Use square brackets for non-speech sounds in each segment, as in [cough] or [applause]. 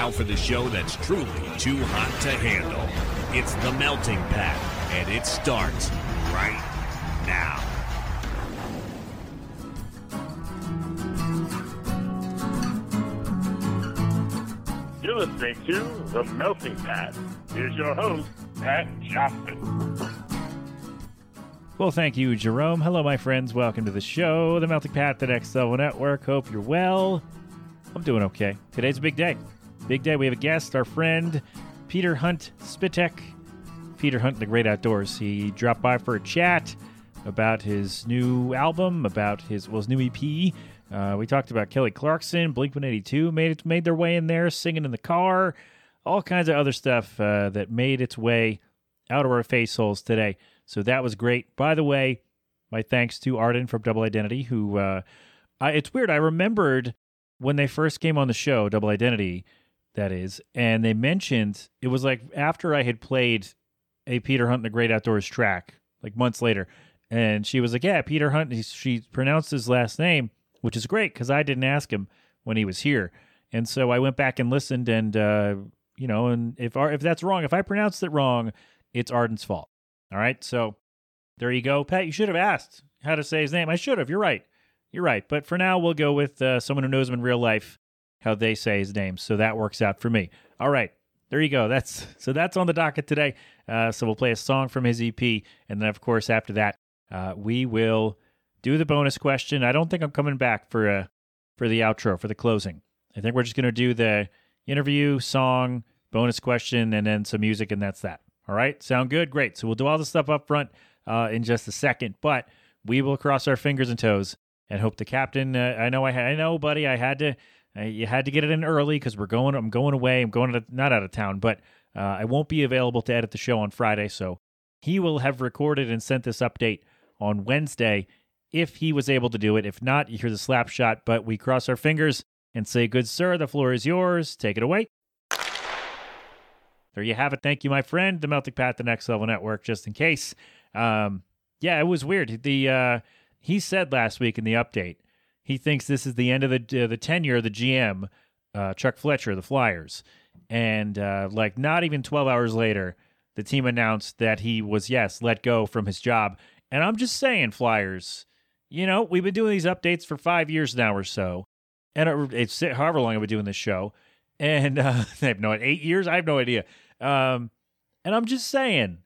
Now for the show that's truly too hot to handle. It's the Melting Pat, and it starts right now. You're listening to The Melting Pat. Here's your host, Pat Johnson. Well, thank you, Jerome. Hello, my friends. Welcome to the show, The Melting Pat, the Next Level Network. Hope you're well. I'm doing okay. Today's a big day. Big day. We have a guest, our friend, Peter Hunt Szpytek. Peter Hunt, the Great Outdoors. He dropped by for a chat about his new album, about his well, his new EP. Uh, we talked about Kelly Clarkson, Blink 182 made it made their way in there, singing in the car, all kinds of other stuff uh, that made its way out of our face holes today. So that was great. By the way, my thanks to Arden from Double Identity, who uh, I, it's weird. I remembered when they first came on the show, Double Identity, that is, and they mentioned it was like after I had played a Peter Hunt in the Great Outdoors track, like months later, and she was like, "Yeah, Peter Hunt." He, she pronounced his last name, which is great because I didn't ask him when he was here, and so I went back and listened, and uh, you know, and if our, if that's wrong, if I pronounced it wrong, it's Arden's fault. All right, so there you go, Pat. You should have asked how to say his name. I should have. You're right. You're right. But for now, we'll go with uh, someone who knows him in real life, how they say his name. So that works out for me. All right. There you go. That's [laughs] so that's on the docket today. Uh, so we'll play a song from his EP, and then of course after that, uh, we will do the bonus question. I don't think I'm coming back for uh, for the outro for the closing. I think we're just gonna do the interview, song, bonus question, and then some music, and that's that. All right. Sound good? Great. So we'll do all the stuff up front uh, in just a second, but we will cross our fingers and toes and hope the captain. Uh, I know, I, I know, buddy. I had to. You had to get it in early because we're going. I'm going away. I'm going to, not out of town, but uh, I won't be available to edit the show on Friday. So he will have recorded and sent this update on Wednesday if he was able to do it. If not, you hear the slap shot. But we cross our fingers and say, "Good sir, the floor is yours. Take it away." There you have it. Thank you, my friend. The Melting Pat, the Next Level Network. Just in case. Um, yeah, it was weird. The uh, he said last week in the update he thinks this is the end of the uh, the tenure of the GM, uh, Chuck Fletcher, the Flyers, and uh, like not even twelve hours later, the team announced that he was yes let go from his job. And I'm just saying, Flyers, you know we've been doing these updates for five years now or so, and it, it's however long I've been doing this show, and uh, [laughs] I have no eight years. I have no idea. Um, and I'm just saying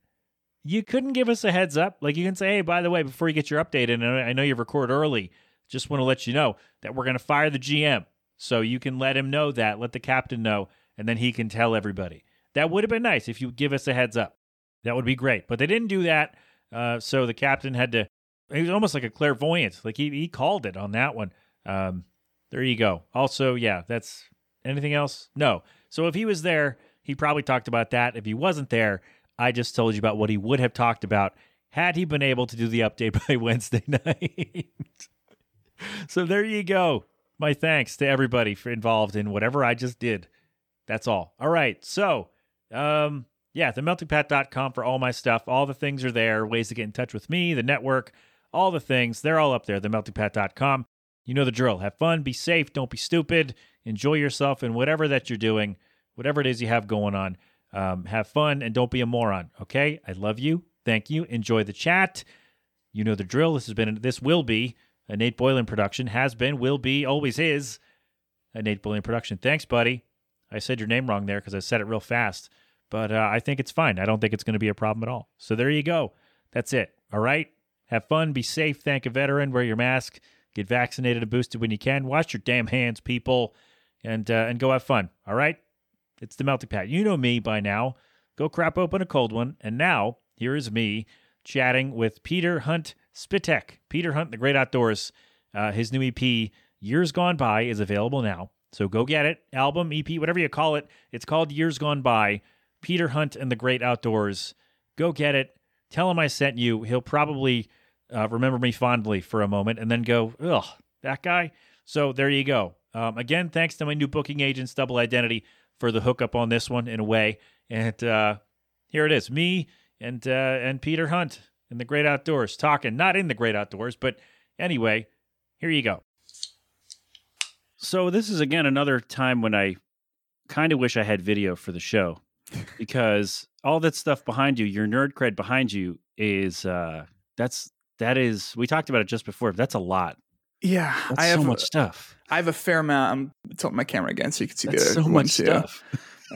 you couldn't give us a heads up. Like you can say, hey, by the way, before you get your update, and I know you record early, just want to let you know that we're going to fire the GM. So you can let him know that, let the captain know, and then he can tell everybody. That would have been nice if you give us a heads up. That would be great. But they didn't do that. Uh, so the captain had to, he was almost like a clairvoyant. Like he, he called it on that one. Um, there you go. Also, yeah, that's anything else? No. So if he was there, he probably talked about that. If he wasn't there, I just told you about what he would have talked about had he been able to do the update [laughs] by Wednesday [laughs] night. [laughs] so there you go. My thanks to everybody for involved in whatever I just did. That's all. All right. So, um, yeah, themeltingpat.com for all my stuff. All the things are there. Ways to get in touch with me, the network, all the things. They're all up there. Themeltingpat.com. You know the drill. Have fun, be safe, don't be stupid, enjoy yourself in whatever that you're doing, whatever it is you have going on. Um, have fun and don't be a moron. Okay, I love you. Thank you. Enjoy the chat. You know the drill. This has been. This will be a Nate Boylan production. Has been. Will be. Always is. A Nate Boylan production. Thanks, buddy. I said your name wrong there because I said it real fast, but uh, I think it's fine. I don't think it's going to be a problem at all. So there you go. That's it. All right. Have fun. Be safe. Thank a veteran. Wear your mask. Get vaccinated and boosted when you can. Wash your damn hands, people, and uh, and go have fun. All right. It's the Melting Pat. You know me by now. Go crap open a cold one. And now, here is me chatting with Peter Hunt Szpytek. Peter Hunt, The Great Outdoors. Uh, his new EP, Years Gone By, is available now. So go get it. Album, EP, whatever you call it. It's called Years Gone By. Peter Hunt and the Great Outdoors. Go get it. Tell him I sent you. He'll probably uh, remember me fondly for a moment and then go, ugh, that guy. So there you go. Um, again, thanks to my new booking agents, Double Identity for the hookup on this one in a way. And uh, here it is, me and uh, and Peter Hunt in the Great Outdoors talking, not in the Great Outdoors, but anyway, here you go. So this is again another time when I kind of wish I had video for the show [laughs] because all that stuff behind you, your nerd cred behind you, is uh that's that is we talked about it just before. That's a lot. Yeah, That's I have so much stuff. I have a fair amount. I'm tilting my camera again so you can see That's the so much too. stuff.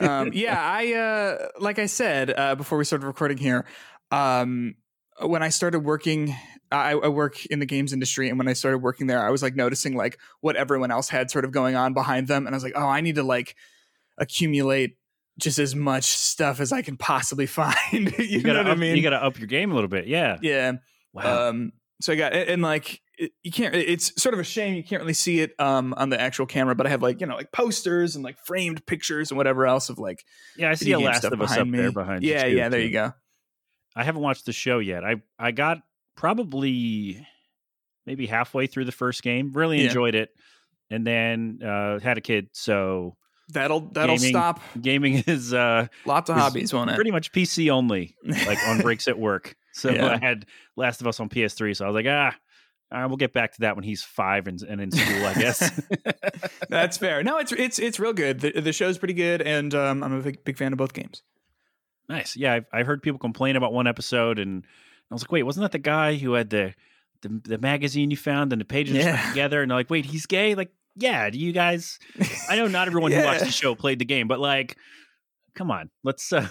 um, [laughs] yeah, I uh, like I said uh, before we started recording here. Um, when I started working, I, I work in the games industry, and when I started working there, I was like noticing like what everyone else had sort of going on behind them, and I was like, oh, I need to like accumulate just as much stuff as I can possibly [laughs] find. [laughs] you, You know what I mean? you gotta up your game a little bit. Yeah. yeah. Wow. Um, so I got and, and, like it, you can't. It's sort of a shame you can't really see it um on the actual camera, but I have like you know like posters and like framed pictures and whatever else of like yeah, I see a Last of Us up behind me. there behind yeah, you. too, yeah. There you go. I haven't watched the show yet. I I got probably maybe halfway through the first game. Really Yeah. enjoyed it, and then uh, had a kid. So That'll that'll Gaming stop gaming [laughs] is uh, lots of is hobbies, won't it? pretty much PC only, like on [laughs] breaks at work. So Yeah. I had Last of Us on PS3. So I was like, ah, uh, we'll get back to that when he's five and, and in school, I guess. [laughs] That's fair. No, it's it's it's real good. The, the show's pretty good, and um, I'm a big big fan of both games. Nice. Yeah, I've, I've heard people complain about one episode, and I was like, wait, wasn't that the guy who had the the, the magazine you found and the pages Yeah. [laughs] together? And they're like, wait, he's gay? Like, yeah. Do you guys? I know not everyone who watched the show played the game, but like, come on, let's. Uh,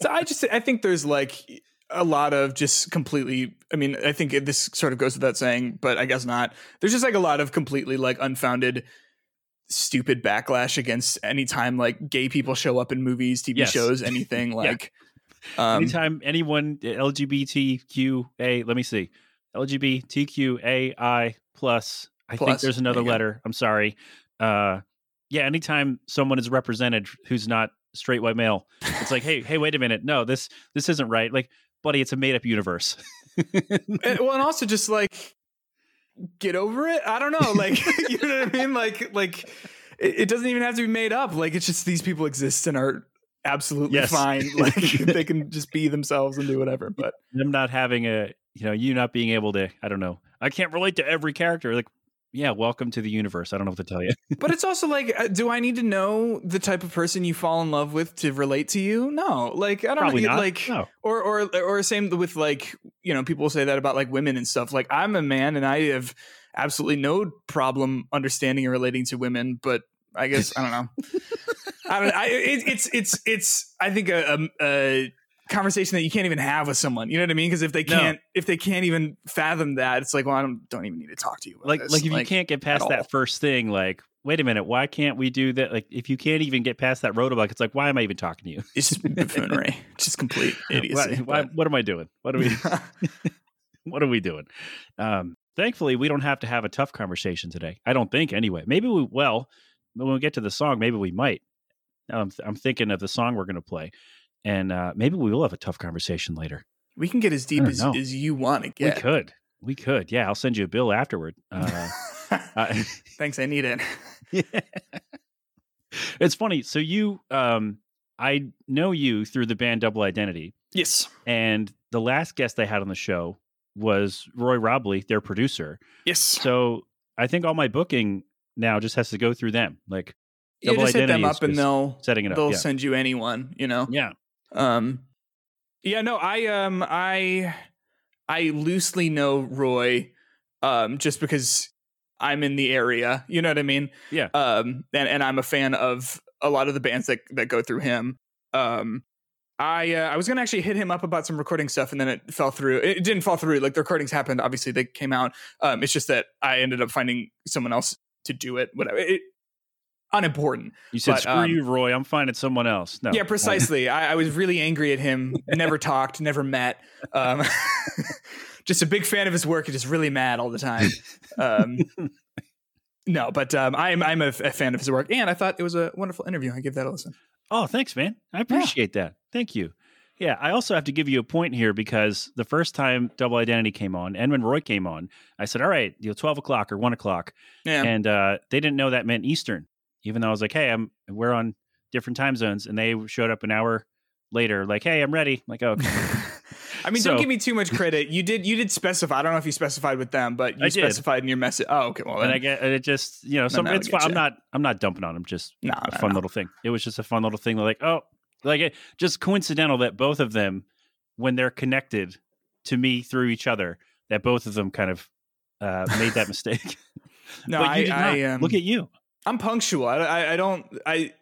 So I just I think there's like a lot of just completely. I mean, I think this sort of goes without saying, but I guess not. There's just like a lot of completely like unfounded, stupid backlash against any time like gay people show up in movies, TV Yes. shows, [laughs] anything like. Um, anytime anyone LGBTQA, let me see, LGBTQAI plus. I think there's another there you go. letter. I'm sorry. Uh, yeah, anytime someone is represented who's not straight white male, it's like, hey, [laughs] hey, wait a minute, no, this this isn't right. Like, buddy, it's a made up universe. and, [laughs] well, and also just like get over it. I don't know, like [laughs] you know what I mean. Like like it, it doesn't even have to be made up. Like it's just these people exist and are absolutely Yes. fine. [laughs] Like they can just be themselves and do whatever. But Them not having a, you know, you not being able to, I don't know, I can't relate to every character. Like, yeah, welcome to the universe. I don't know what to tell you. [laughs] but it's also like, uh, do I need to know the type of person you fall in love with to relate to you? No, like I don't Probably know, not. like No. or or or same with like you know people say that about like women and stuff. Like I'm a man and I have absolutely no problem understanding and relating to women, but I guess I don't know. [laughs] I don't. I, it, it's it's it's. I think a, a, a conversation that you can't even have with someone. You know what I mean? Because if they can't if they can't even fathom that, it's like, well, I don't don't even need to talk to you. Like this. like if you can't get past that first thing like wait a minute why can't we do that? Like if you can't even get past that roadblock it's like why am i even talking to you? It's just buffoonery, [laughs] it's just complete idiocy. why, why, what am i doing? What are we [laughs] [laughs] what are we doing? Um thankfully we don't have to have a tough conversation today i don't think anyway. Maybe we well when we get to the song maybe we might. I'm, I'm thinking of the song we're going to play and uh maybe we will have a tough conversation later. We can get as deep as, as you want to get. we could. We could. Yeah i'll send you a bill afterward. Uh, uh Thanks, I need it. [laughs] Yeah. it's funny. So you, um, I know you through the band Double Identity, Yes, and the last guest I had on the show was Roy Robley, their producer. yes. So I think all my booking now just has to go through them, like You Double just hit them up and they'll setting it up. they'll yeah. send you anyone. You know. yeah, Um, yeah, no, I um, I I loosely know Roy, um, just because I'm in the area. You know what I mean? Yeah. Um, and and I'm a fan of a lot of the bands that that go through him. Um, I uh, I was gonna actually hit him up about some recording stuff, and then it fell through. It didn't fall through. Like the recordings happened. Obviously, they came out. Um, it's just that I ended up finding someone else to do it. Whatever. It, unimportant. you said But, screw um, you, Roy. I'm finding someone else. No, Yeah, precisely. I, I was really angry at him. [laughs] Never talked, never met. Um, [laughs] just a big fan of his work and just really mad all the time. Um, [laughs] no, but um, I'm I'm a, a fan of his work, and I thought it was a wonderful interview. I give that a listen. Oh, thanks, man. I appreciate that. Thank you. Yeah, I also have to give you a point here because the first time Double Identity came on, and when Roy came on, I said, "All right, you know, twelve o'clock or one o'clock," Yeah, and uh, they didn't know that meant Eastern. Even though I was like, "Hey, I'm we're on different time zones," and they showed up an hour later, like, "Hey, I'm ready." I'm like, oh, okay. I mean, So- don't give me too much credit. You did you did specify. I don't know if you specified with them, but you I specified in your message. Oh, okay. Well, and I get and it just you know some it's fun. I'm not I'm not dumping on them. Just no, a no, fun no. little thing. It was just a fun little thing. Like oh, like it just coincidental that both of them, when they're connected to me through each other, that both of them kind of uh, made that [laughs] mistake. No, but I, I um, Look at you. I'm punctual. I, I I don't. I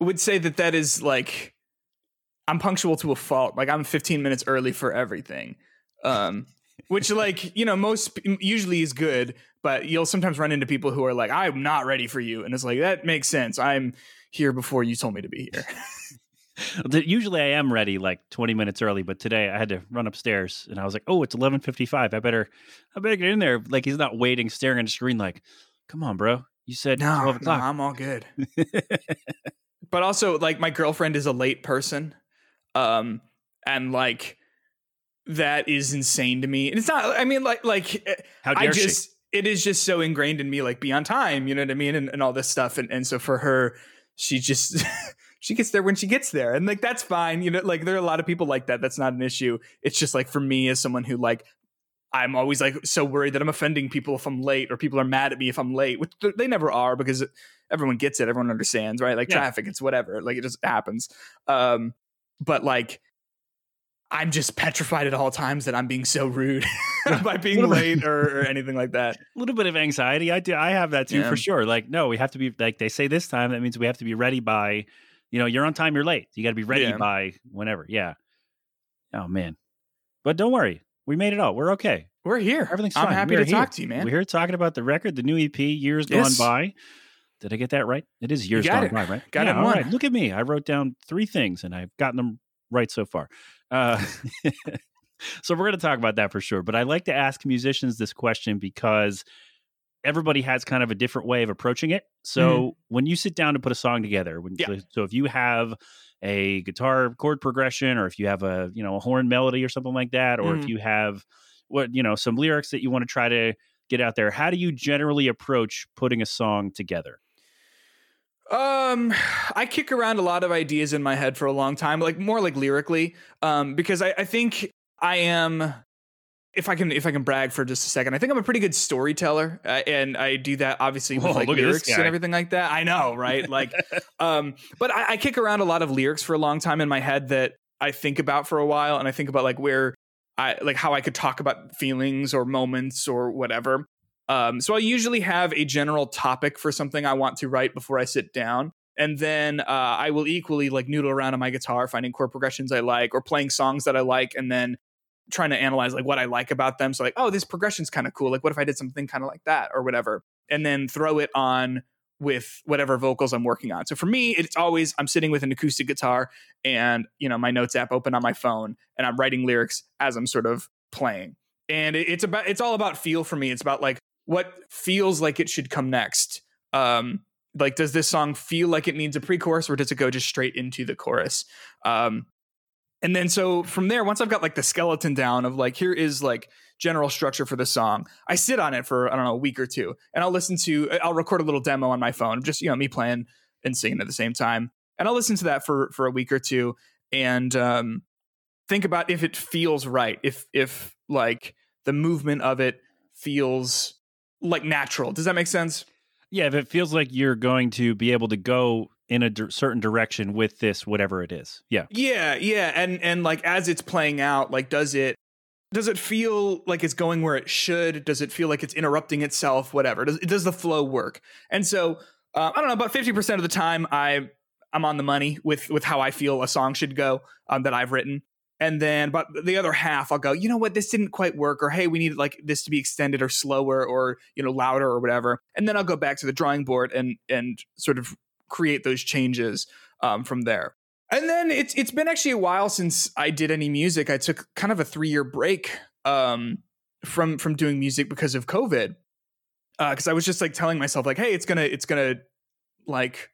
would say that that is like I'm punctual to a fault. Like I'm 15 minutes early for everything. Um, which like you know most usually is good, but you'll sometimes run into people who are like, "I'm not ready for you," and it's like that makes sense. I'm here before you told me to be here. [laughs] Usually I am ready like 20 minutes early, but today I had to run upstairs and I was like, oh, it's 11:55. I better I better get in there. Like he's not waiting, staring at the screen. Like, come on, bro. You said No, 12 no. I'm all good. [laughs] but also, like, my girlfriend is a late person, um, and like that is insane to me. And it's not. I mean, like, like eh, How I dare she? just it is just so ingrained in me, like be on time. You know what I mean, and, and all this stuff. And and so for her, she just. [laughs] She gets there when she gets there. And like that's fine. You know, like there are a lot of people like that. That's not an issue. It's just like for me as someone who like I'm always like so worried that I'm offending people if I'm late or people are mad at me if I'm late, which they never are because everyone gets it, everyone understands, right? Like Yeah. traffic, it's whatever, like it just happens. Um, but like, I'm just petrified at all times that I'm being so rude [laughs] by being late or, or anything like that. a [laughs] little bit of anxiety. I do. I have that too Yeah. for sure. Like, no, we have to be like they say this time. That means we have to be ready by, you know, you're on time, you're late. You got to be ready Yeah. by whenever. Yeah. Oh man, but don't worry, we made it all. We're okay. We're here. Everything's fine. I'm fine. happy We're to talk to you, man. We're here talking about the record, the new EP. Years Yes. gone by. Did I get that right? It is years gone it. by, right? Got it yeah, in all right. Look at me. I wrote down three things and I've gotten them right so far. Uh, [laughs] so we're going to talk about that for sure. But I like to ask musicians this question because everybody has kind of a different way of approaching it. So when you sit down to put a song together, when, Mm-hmm. Yeah. so, so if you have a guitar chord progression, or if you have a you know a horn melody or something like that, or if Mhm. you have what you know some lyrics that you want to try to get out there, how do you generally approach putting a song together? Um, I kick around a lot of ideas in my head for a long time, like more like lyrically, um, because I, I think I am. If I can, if I can brag for just a second, I think I'm a pretty good storyteller, uh, and I do that obviously with Whoa, like look at this lyrics and everything like that. I know, right? Like, [laughs] um, but I, I kick around a lot of lyrics for a long time in my head that I think about for a while, and I think about like where I like how I could talk about feelings or moments or whatever. Um, so I usually have a general topic for something I want to write before I sit down. And then uh, I will equally like noodle around on my guitar, finding chord progressions I like or playing songs that I like, and then trying to analyze like what I like about them. So like, oh, this progression's kind of cool. Like, what if I did something kind of like that or whatever? And then throw it on with whatever vocals I'm working on. So for me, it's always I'm sitting with an acoustic guitar and you know my notes app open on my phone, and I'm writing lyrics as I'm sort of playing. And it's about it's all about feel for me. It's about like what feels like it should come next. Um, like, does this song feel like it needs a pre-chorus, or does it go just straight into the chorus? Um, and then so from there, once I've got like the skeleton down of like here is like general structure for the song, I sit on it for I don't know a week or two, and I'll listen to I'll record a little demo on my phone, just you know me playing and singing at the same time, and I'll listen to that for for a week or two, and um, think about if it feels right, if if like the movement of it feels like natural. Does that make sense? Yeah, if it feels like you're going to be able to go in a certain direction with this, whatever it is. Yeah. Yeah, yeah, and and like as it's playing out, like does it does it feel like it's going where it should? Does it feel like it's interrupting itself? Whatever. Does does the flow work? And so uh, I don't know. About fifty percent of the time, I I'm on the money with with how I feel a song should go um, that I've written. And then, but the other half, I'll go. You know what? This didn't quite work, or hey, we need like this to be extended or slower, or you know, louder or whatever. And then I'll go back to the drawing board and and sort of create those changes um, from there. And then it's it's been actually a while since I did any music. I took kind of a three year break um, from from doing music because of COVID. Because I was just like telling myself like, hey, it's gonna it's gonna like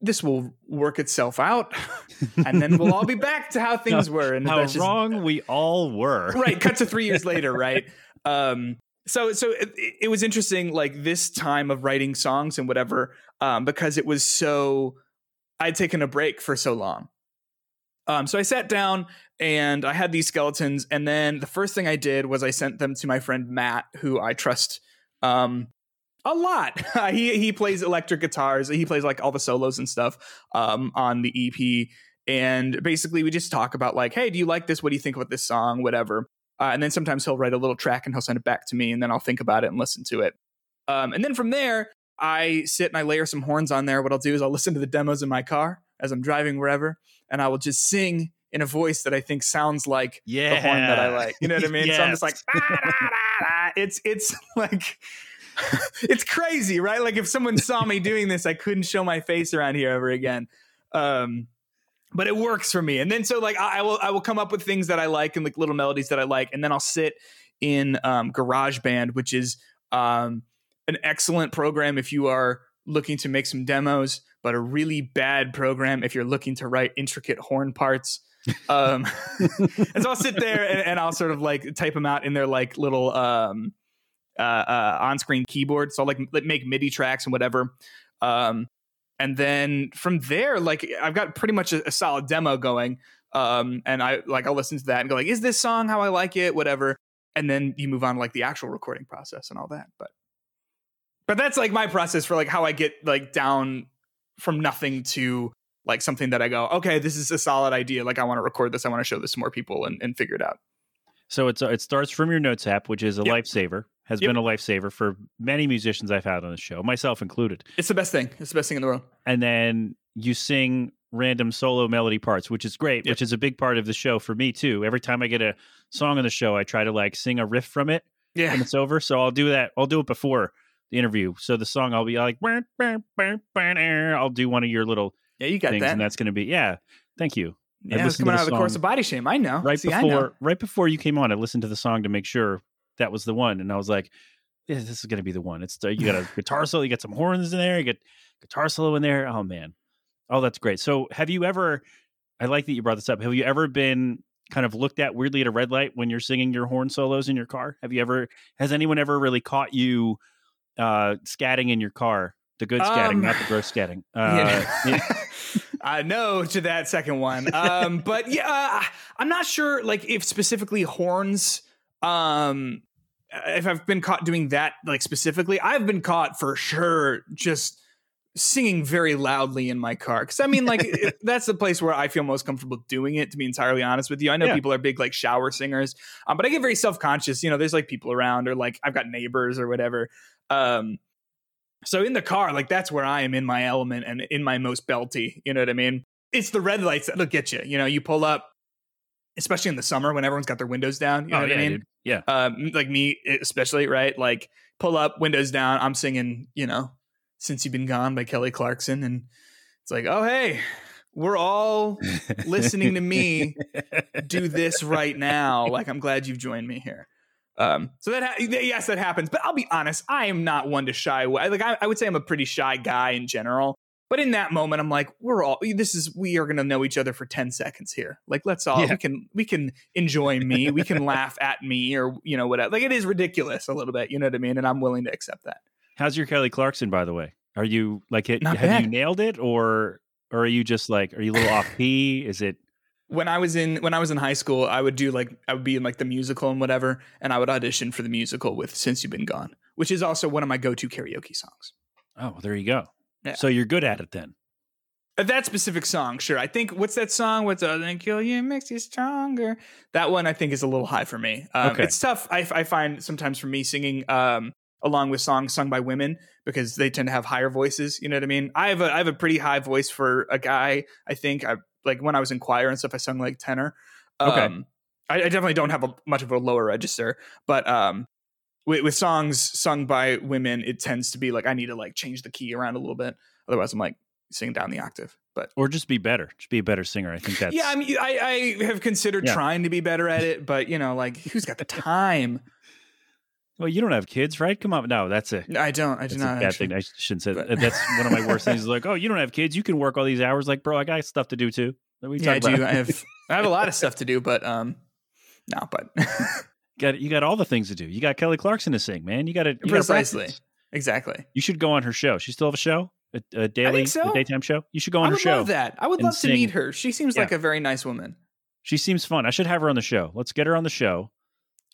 this will work itself out, [laughs] and then we'll all be back to how [laughs] things were. And How just- wrong we all were. [laughs] right cut to three years later right um so so it, it was interesting like this time of writing songs and whatever um because it was so i'd taken a break for so long Um, so I sat down and I had these skeletons, and then the first thing I did was I sent them to my friend Matt, who I trust um, a lot. [laughs] he he plays electric guitars. He plays like all the solos and stuff um, on the EP. And basically, we just talk about like, hey, do you like this? What do you think about this song? Whatever. Uh, and then sometimes he'll write a little track and he'll send it back to me, and then I'll think about it and listen to it. Um, and then from there, I sit and I layer some horns on there. What I'll do is I'll listen to the demos in my car as I'm driving wherever, and I will just sing in a voice that I think sounds like Yeah. the horn that I like. You know what I mean? So I'm just like, "Ah, da, da, da." it's it's [laughs] like [laughs] it's crazy, right? Like if someone saw me doing this, I couldn't show my face around here ever again. Um, but it works for me. And then so like I, I will I will come up with things that I like and like little melodies that I like, and then I'll sit in um, GarageBand, which is um, an excellent program if you are looking to make some demos, but a really bad program if you're looking to write intricate horn parts. Um, [laughs] and so I'll sit there and, and I'll sort of like type them out in their like little um, uh, uh, on-screen keyboard. So I'll like, make MIDI tracks and whatever. Um, and then from there, like I've got pretty much a, a solid demo going. Um, and I like I'll listen to that and go like, is this song how I like it? Whatever. And then you move on to like the actual recording process and all that. But but that's like my process for like how I get like down from nothing to like something that I go, okay, this is a solid idea. Like I want to record this. I want to show this to more people and, and figure it out. So it's it starts from your notes app, which is a Yep. lifesaver, has Yep. been a lifesaver for many musicians I've had on the show, myself included. It's the best thing. It's the best thing in the world. And then you sing random solo melody parts, which is great, Yep. which is a big part of the show for me too. Every time I get a song on the show, I try to like sing a riff from it Yeah. when it's over. So I'll do that. I'll do it before the interview. So the song I'll be like, "Bah, bah, bah, bah. I'll do one of your little Yeah, you got things, that. and that's going to be yeah. Thank you. I yeah, it's to coming out of the course of body shame. I know. right See, I know. before right before you came on. I listened to the song to make sure that was the one, and I was like, yeah, "This is going to be the one." It's you got a guitar solo, you got some horns in there, you get guitar solo in there. Oh man, oh that's great. So have you ever? I like that you brought this up. Have you ever been kind of looked at weirdly at a red light when you're singing your horn solos in your car? Have you ever? Has anyone ever really caught you uh scatting in your car? The good scatting, Um, not the gross scatting. Uh, Yeah. [laughs] I know to that second one. Um, but yeah, uh, I'm not sure like if specifically horns um if I've been caught doing that like specifically. I've been caught for sure just singing very loudly in my car cuz I mean like [laughs] it- that's the place where I feel most comfortable doing it to be entirely honest with you. I know Yeah. people are big like shower singers, um, but I get very self-conscious, you know, there's like people around or like I've got neighbors or whatever. Um so in the car, like that's where I am in my element and in my most belty. You know what I mean? It's the red lights that'll get you. You know, you pull up, especially in the summer when everyone's got their windows down. You know oh what yeah, I mean? dude. Yeah. Um, like me, especially, right? Like pull up, windows down. I'm singing, you know, "Since You've Been Gone" by Kelly Clarkson, and it's like, oh hey, we're all [laughs] listening to me do this right now. [laughs] Like, I'm glad you've joined me here. Um, so that ha- yes, that happens. But I'll be honest, I am not one to shy away. Like, I, I would say I'm a pretty shy guy in general. But in that moment, I'm like, we're all this is we are gonna know each other for 10 seconds here. Like, let's all Yeah. we can we can enjoy me, we can [laughs] laugh at me, or you know, whatever. Like it is ridiculous a little bit, you know what I mean? And I'm willing to accept that. How's your Kelly Clarkson, by the way? Are you like it? Have you nailed it, or or are you just like are you a little off [laughs] key? Is it? when I was in when I was in high school, I would do like I would be in like the musical and whatever, and I would audition for the musical with "Since You've Been Gone," which is also one of my go-to karaoke songs. Oh, there you go. Yeah. So you're good at it then. Uh, That specific song, sure. I think what's that song? What's other than kill you makes you stronger"? That one I think is a little high for me. Um, Okay. It's tough. I, I find sometimes for me singing um, along with songs sung by women because they tend to have higher voices. You know what I mean? I have a I have a pretty high voice for a guy. I think I like when I was in choir and stuff. I sung like tenor. Okay. Um, I, I definitely don't have a, much of a lower register, but um, with, with songs sung by women, it tends to be like I need to like change the key around a little bit. Otherwise, I'm like singing down the octave. But Or just be better. Just be a better singer. I think that's yeah, I mean, I, I have considered Yeah. trying to be better at it, but you know, like who's got the time? well, you don't have kids, right? Come on. No, that's a I don't. I do that's a not. bad actually. thing. I shouldn't say that. That's one of my worst things. Is like, oh, you don't have kids. You can work all these hours. Like, bro, I got stuff to do too. We Yeah, I do. I have. I have a lot of [laughs] stuff to do, but um, no, but [laughs] got you got all the things to do. You got Kelly Clarkson to sing, man. You got to precisely, exactly. You should go on her show. She still have a show. A, a daily, so. a daytime show. You should go on I her would show. love that. I would love to meet her. She seems Yeah. like a very nice woman. She seems fun. I should have her on the show. Let's get her on the show.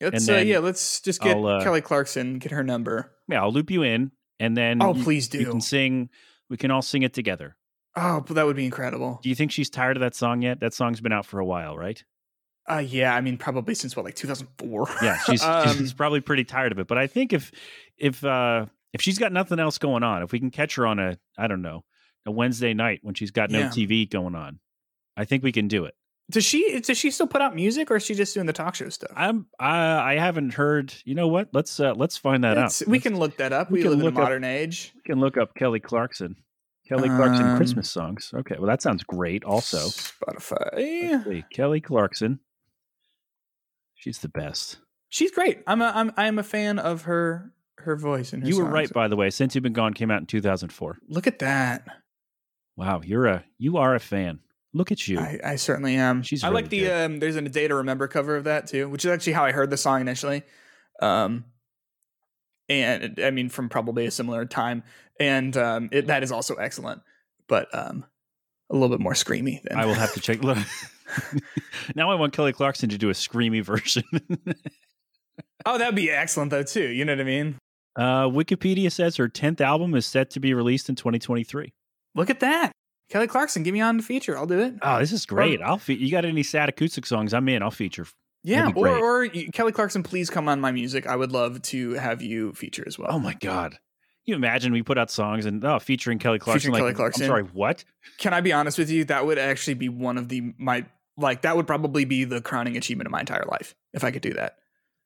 Let's uh, yeah, let's just get uh, Kelly Clarkson, get her number. Yeah, I'll loop you in, and then Oh, you- please do. You can sing. We can all sing it together. Oh, but that would be incredible. Do you think she's tired of that song yet? That song's been out for a while, right? Uh, yeah, I mean, probably since what, like 2004. Yeah, [laughs] she's Um, she's probably pretty tired of it. But I think if if uh if she's got nothing else going on, if we can catch her on a I don't know a Wednesday night when she's got no Yeah. TV going on, I think we can do it. Does she does she still put out music, or is she just doing the talk show stuff? I'm I I haven't heard. You know what? Let's uh let's find that out. It's- we can look that up. we We, live in a look up- modern age. we can look up Kelly Clarkson. Kelly Clarkson Um, Christmas songs. Okay, well that sounds great. Also, Spotify. Kelly Clarkson. She's the best. She's great. I'm a I'm I am a fan of her her voice and her You were songs. right, by the way. Since You've Been Gone came out in 2004. Look at that. Wow, you're a you are a fan. Look at you. I, I certainly am. She's I really like the good. um. There's a day to remember cover of that too, which is actually how I heard the song initially. Um, and I mean from probably a similar time, and um, it, that is also excellent, but um, a little bit more screamy. Than I will have to [laughs] check. Look. [laughs] now I want Kelly Clarkson to do a screamy version. [laughs] oh, that'd be excellent though too. You know what I mean? uh, Wikipedia says her 10th album is set to be released in 2023. Look at that, Kelly Clarkson. Give me on the feature. I'll do it. Oh, this is great. I'll fe- you got any sad acoustic songs? I'm in. I'll feature. Yeah, or or Kelly Clarkson, please come on my music. I would love to have you feature as well. Oh my god. You imagine we put out songs and oh featuring Kelly Clarkson. Featuring like, Kelly Clarkson. I'm sorry, what? Can I be honest with you? That would actually be one of the my like that would probably be the crowning achievement of my entire life if I could do that.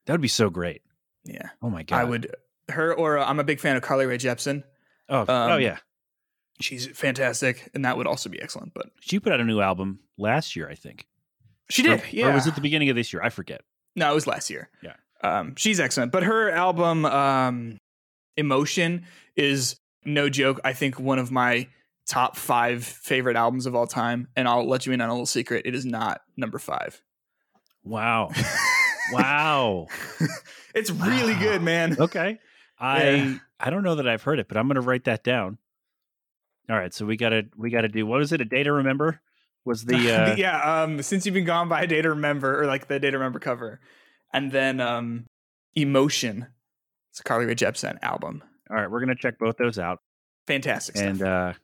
That would be so great. Yeah, Oh my god. I would. Her or uh, I'm a big fan of Carly Rae Jepsen. Oh, oh um, yeah. She's fantastic, and that would also be excellent. But She put out a new album last year, I think. she did, Or, yeah. or was it the beginning of this year? I forget. no, it was last year. Yeah. um, she's excellent. But her album, um, Emotion, is no joke. I think one of my top five favorite albums of all time. And I'll let you in on a little secret. It is not number five. Wow. [laughs] wow. [laughs] it's really Wow. good, man. Okay. I Yeah. I don't know that I've heard it, but I'm to write that down. All right, so we got to we got to do what is it? A day to remember? Was the [laughs] uh, yeah, um, since you've been gone by a day to remember, or like the day to remember cover, and then um, emotion. It's a Carly Rae Jepsen album. All right, we're to check both those out. Fantastic And stuff. uh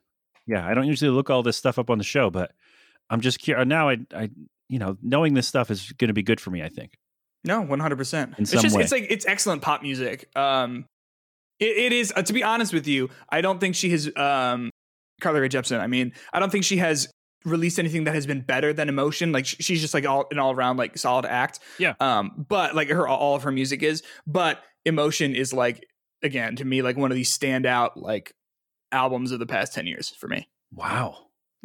yeah, I don't usually look all this stuff up on the show, but I'm just curious now I I you know, knowing this stuff is going to be good for me, I think. no, one hundred percent. In It's just way. it's like it's excellent pop music. Um, it, it is uh, to be honest with you. I don't think she has um Carly Rae Jepsen. I mean, I don't think she has released anything that has been better than Emotion. Like she's just like all an all around like solid act. Yeah. Um, but like her all of her music is, but Emotion is like again to me like one of these standout like albums of the past 10 years for me. Wow.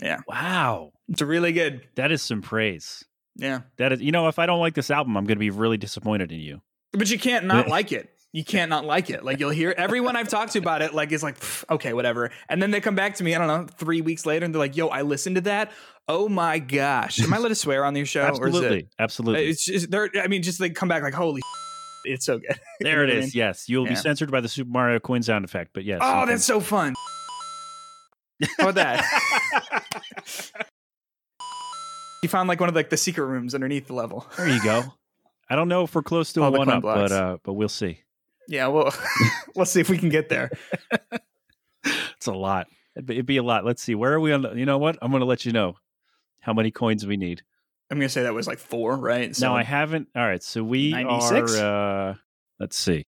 Yeah. Wow. It's really good. That is some praise. Yeah. That is, you know, if I don't like this album, I'm going to be really disappointed in you. But you can't not [laughs] like it. You can't not like it. Like you'll hear everyone I've talked to about it, like is like, okay, whatever. And then they come back to me, I don't know, three weeks later, and they're like, yo, I listened to that. Oh my gosh. Am I allowed to swear on your show? Or is Absolutely. it, Absolutely. it's just they're I mean, just they come back like, holy it's so good. [laughs] there You it know what I is. mean? Yes. You'll be censored by the Super Mario coin sound effect, but yes. you Oh, can- that's so fun. [laughs] How about that? [laughs] you found like one of like the secret rooms underneath the level. There you go. I don't know if we're close to All a one coin up, but uh, but we'll see. Yeah, well, let's see if we can get there. It's a lot. It'd be, it'd be a lot. Let's see. Where are we on? The, you know what? I'm going to let you know how many coins we need. I'm gonna say that was like four, right? no, I haven't. All right. So we 96? are. Uh, let's see.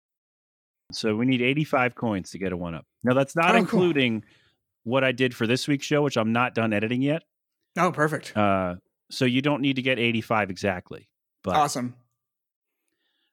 So we need 85 coins to get a one up. Now that's not Oh, cool. including what I did for this week's show, which I'm not done editing yet. Oh, perfect. Uh, so you don't need to get 85 exactly. But awesome.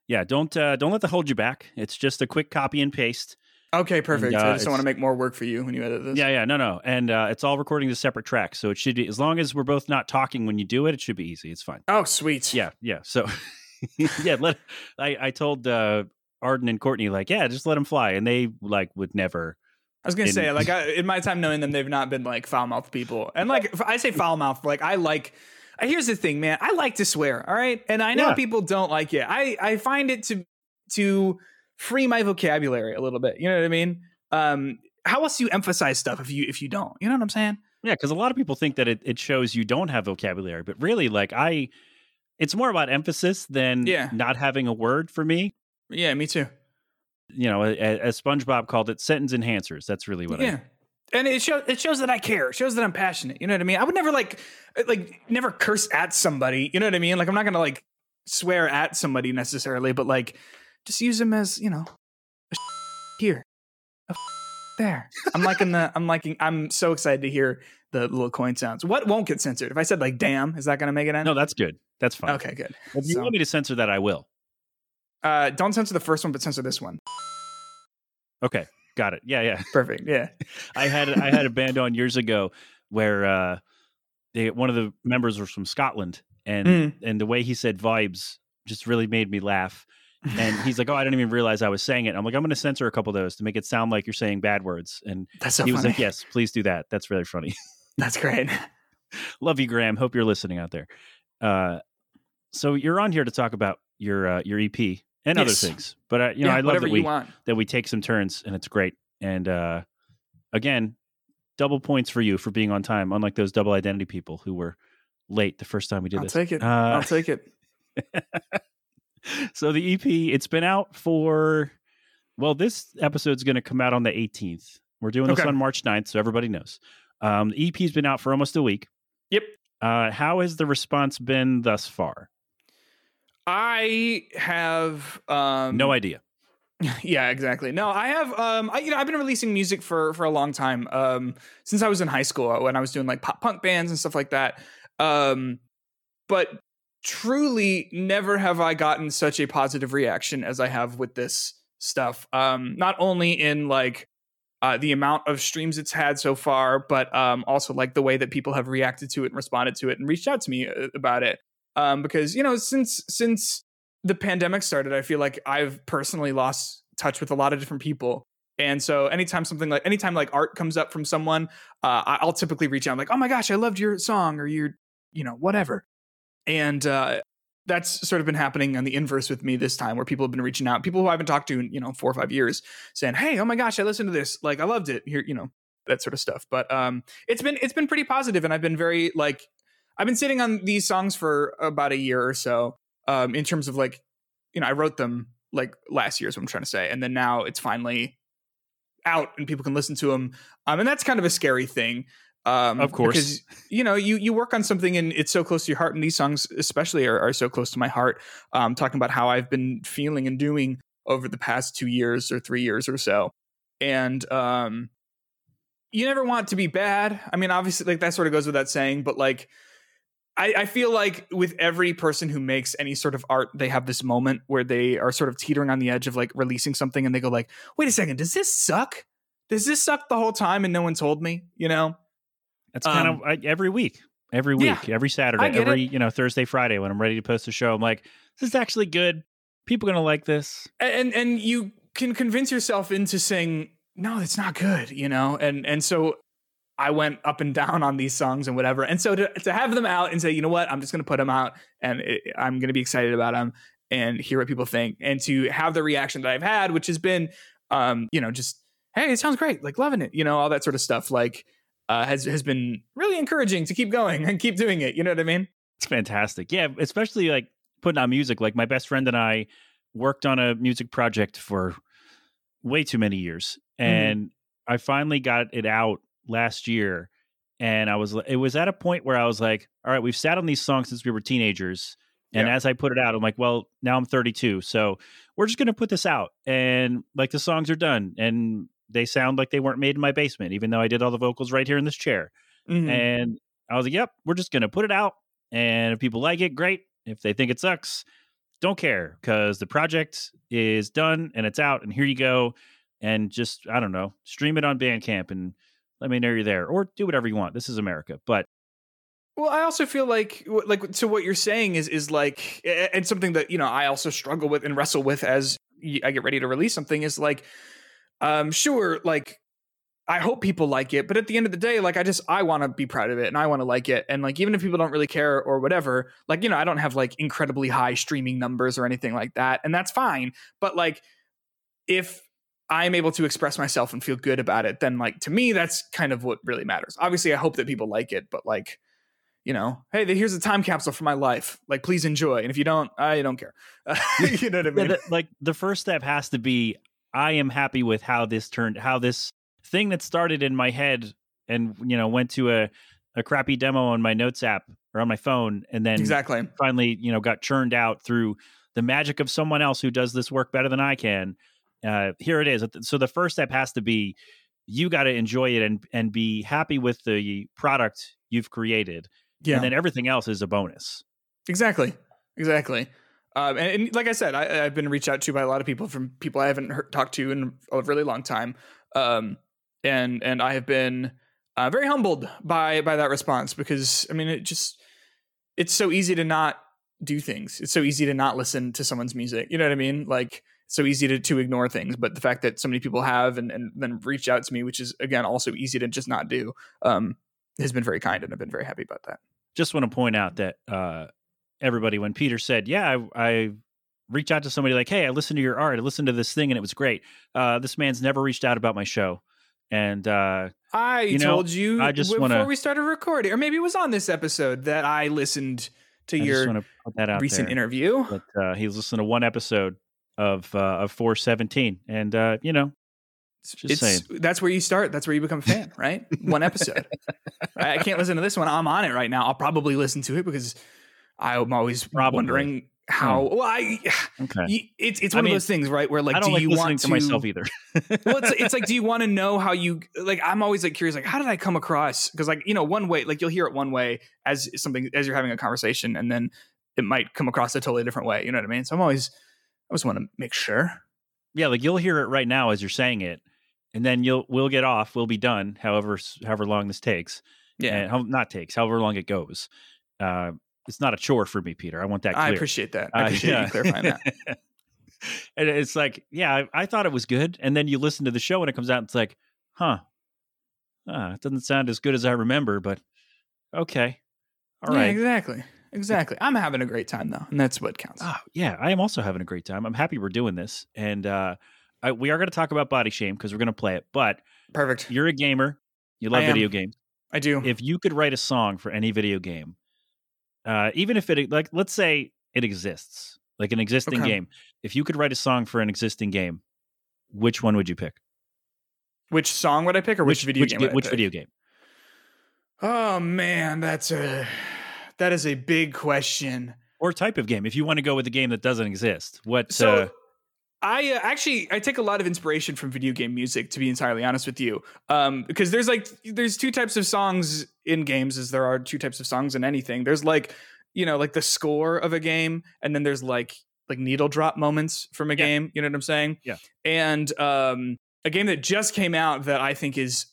yeah, don't uh, don't let that hold you back. It's just a quick copy and paste. Okay, perfect. uh, I just don't want to make more work for you when you edit this. Yeah, yeah, no, no, and uh, it's all recording as separate tracks, so it should be as long as we're both not talking when you do it, it should be easy. It's fine. Oh, sweet. Yeah, yeah. So [laughs] yeah, let I I told uh, Arden and Courtney like, yeah, just let them fly, and they like would never. I was gonna say, like, I, in my time knowing them, they've not been like foul mouthed people. And like, I say [laughs] foul mouth, like, I like. Here's the thing, man. I like to swear. All right, and I know Yeah. people don't like it. I I find it to to free my vocabulary a little bit. You know what I mean? Um, how else do you emphasize stuff if you if you don't? You know what I'm saying? Yeah, because a lot of people think that it, it shows you don't have vocabulary, but really, like I, it's more about emphasis than Yeah. not having a word for me. Yeah, me too. You know, as SpongeBob called it, sentence enhancers. That's really what yeah. And it shows it shows that I care. It shows that I'm passionate. You know what I mean? I would never like like never curse at somebody. You know what I mean? Like I'm not gonna like swear at somebody necessarily, but like just use them as you know a here, a there. I'm liking the. I'm liking. I'm so excited to hear the little coin sounds. What won't get censored? If I said like "damn," is that gonna make it end? No, that's good. That's fine. Okay, good. If you So- want me to censor that, I will. Uh, don't censor the first one, but censor this one. Okay, got it. Yeah, yeah. Perfect. Yeah. [laughs] I had I had a band on years ago where uh, they one of the members was from Scotland, and Mm. and the way he said vibes just really made me laugh. And he's like, "Oh, I didn't even realize I was saying it." I'm like, "I'm going to censor a couple of those to make it sound like you're saying bad words." And [laughs] That's so he was funny. like, "Yes, please do that. That's really funny." [laughs] That's great. [laughs] Love you, Graham. Hope you're listening out there. Uh, so you're on here to talk about your uh, your EP and other things, but uh, you know, yeah, I love that we that we take some turns, and it's great. And uh, again, double points for you for being on time, unlike those double identity people who were late the first time we did I'll this. take it. Uh, I'll take it. So the EP, it's been out for well, this episode's going to come out on the 18th. We're doing this Okay. on March 9th, so everybody knows. Um, the EP's been out for almost a week. Yep. Uh, how has the response been thus far? I have um no idea. [laughs] yeah, exactly. No, I have um I you know I've been releasing music for for a long time. Um since I was in high school uh, when I was doing like pop punk bands and stuff like that. Um but truly never have I gotten such a positive reaction as I have with this stuff. Um not only in like uh, the amount of streams it's had so far, but um, also like the way that people have reacted to it and responded to it and reached out to me uh, about it. Um, because you know, since since the pandemic started, I feel like I've personally lost touch with a lot of different people. And so anytime something like anytime like art comes up from someone, uh, I'll typically reach out I'm like, oh my gosh, I loved your song or your, you know, whatever. And uh, that's sort of been happening on the inverse with me this time, where people have been reaching out, people who I haven't talked to in you know four or five years, saying, hey, oh my gosh, I listened to this, like I loved it. Here, you know, that sort of stuff. But um, it's been it's been pretty positive, and I've been very like I've been sitting on these songs for about a year or so. Um, in terms of like, you know, I wrote them like last year is what I'm trying to say, and then now it's finally out and people can listen to them. Um, and that's kind of a scary thing. Um, Of course. because you know you you work on something and it's so close to your heart, and these songs especially are, are so close to my heart. Um, talking about how I've been feeling and doing over the past two years or three years or so, and um, you never want to be bad. I mean, obviously, like that sort of goes without saying, but like. I, I feel like with every person who makes any sort of art, they have this moment where they are sort of teetering on the edge of like releasing something and they go like, wait a second, does this suck? Does this suck the whole time and no one told me? You know? That's kind Um, of I, every week, every week, yeah, every Saturday, every you know Thursday, Friday when I'm ready to post a show. I'm like, this is actually good. People are gonna like this. and and you can convince yourself into saying no it's not good you know and and so i went up and down on these songs and whatever and so to, to have them out and say you know what i'm just going to put them out and it, i'm going to be excited about them and hear what people think and to have the reaction that i've had which has been um you know just hey it sounds great like loving it you know all that sort of stuff like uh, has has been really encouraging to keep going and keep doing it you know what i mean It's fantastic. Yeah, especially like putting out music. Like my best friend and I worked on a music project for way too many years, Mm-hmm. and I finally got it out last year. And I was, it was at a point where I was like, all right, we've sat on these songs since we were teenagers. And Yeah. as I put it out, I'm like, well, now I'm 32. So we're just going to put this out. And like the songs are done. And they sound like they weren't made in my basement, even though I did all the vocals right here in this chair. Mhm. And I was like, yep, we're just going to put it out. And if people like it, great. If they think it sucks, don't care because the project is done and it's out. And here you go. And just, I don't know, stream it on Bandcamp and let me know you're there or do whatever you want. This is America. But Well, I also feel like like to what you're saying is is like and something that you know I also struggle with and wrestle with as I get ready to release something is like um sure like I hope people like it, but at the end of the day like I just I want to be proud of it and I want to like it and like even if people don't really care or whatever, like you know, I don't have like incredibly high streaming numbers or anything like that and that's fine, but like if I'm able to express myself and feel good about it, then like to me, that's kind of what really matters. Obviously, I hope that people like it, but like, you know, hey, here's a time capsule for my life. Like, please enjoy. And if you don't, I don't care. [laughs] you know what I mean? Yeah, the- like the first step has to be I am happy with how this turned, how this thing that started in my head and you know went to a a crappy demo on my notes app or on my phone, and then exactly. finally you know got churned out through the magic of someone else who does this work better than I can. Uh, here it is. So the first step has to be you got to enjoy it and and be happy with the product you've created, Yeah. and then everything else is a bonus. Exactly. Exactly. Um, and, and like I said, I, I've been reached out to by a lot of people from people I haven't heard, talked to in a really long time, um, and and I have been uh, very humbled by by that response because I mean it just it's so easy to not do things. It's so easy to not listen to someone's music. You know what I mean? Like so easy to to ignore things. But the fact that so many people have and and then reached out to me, which is again also easy to just not do, um, has been very kind, and I've been very happy about that. just want to point out that uh, everybody, when Peter said, "Yeah, I, I reach out to somebody like, hey, I listened to your art, I listened to this thing, and it was great." Uh, this man's never reached out about my show, and uh, I You know, told you I just before wanna- we started recording, or maybe it was on this episode that I listened to I your want put that out recent there. interview. But uh, he's listened to one episode of uh, of 417, and uh, you know, just it's saying. that's where you start. That's where you become a fan, right? One episode. [laughs] I can't listen to this one. I'm on it right now. I'll probably listen to it because I'm always Probably. wondering how. Well, I okay. it's it's I one mean, of those things, right? Where like, I don't do like you want to myself either. well, it's, it's like, do [laughs] you want to know how you like? I'm always like curious, like, how did I come across? Because like, you know, one way, like you'll hear it one way as something as you're having a conversation, and then it might come across a totally different way. You know what I mean? So I'm always, I always want to make sure. yeah, like you'll hear it right now as you're saying it, and then you'll we'll get off, we'll be done, however however long this takes, and not takes, however long it goes. Uh, it's not a chore for me, Peter. I want that clear. I appreciate that. I Uh, appreciate yeah. you clarifying that. [laughs] and it's like, yeah, I, I thought it was good, and then you listen to the show and it comes out, and it's like, huh, ah, it doesn't sound as good as I remember, but okay, all yeah, right. exactly, exactly. I'm having a great time though, and that's what counts. Oh, yeah, I am also having a great time. I'm happy we're doing this, and uh, I, we are going to talk about body shame because we're going to play it. But Perfect. you're a gamer, you love video games. I do. If you could write a song for any video game, uh, even if it like, let's say it exists, like an existing Okay. game, if you could write a song for an existing game, which one would you pick? which song would I pick, or which, video which, game? ga- would I which pick? video game? Oh man, that's a that is a big question. Or type of game? If you want to go with a game that doesn't exist, what? So uh, I uh, actually I take a lot of inspiration from video game music to be entirely honest with you. Um because there's like there's two types of songs in games as there are two types of songs in anything. There's like, you know, like the score of a game and then there's like like needle drop moments from a Yeah. game, you know what I'm saying? Yeah. And um a game that just came out that I think is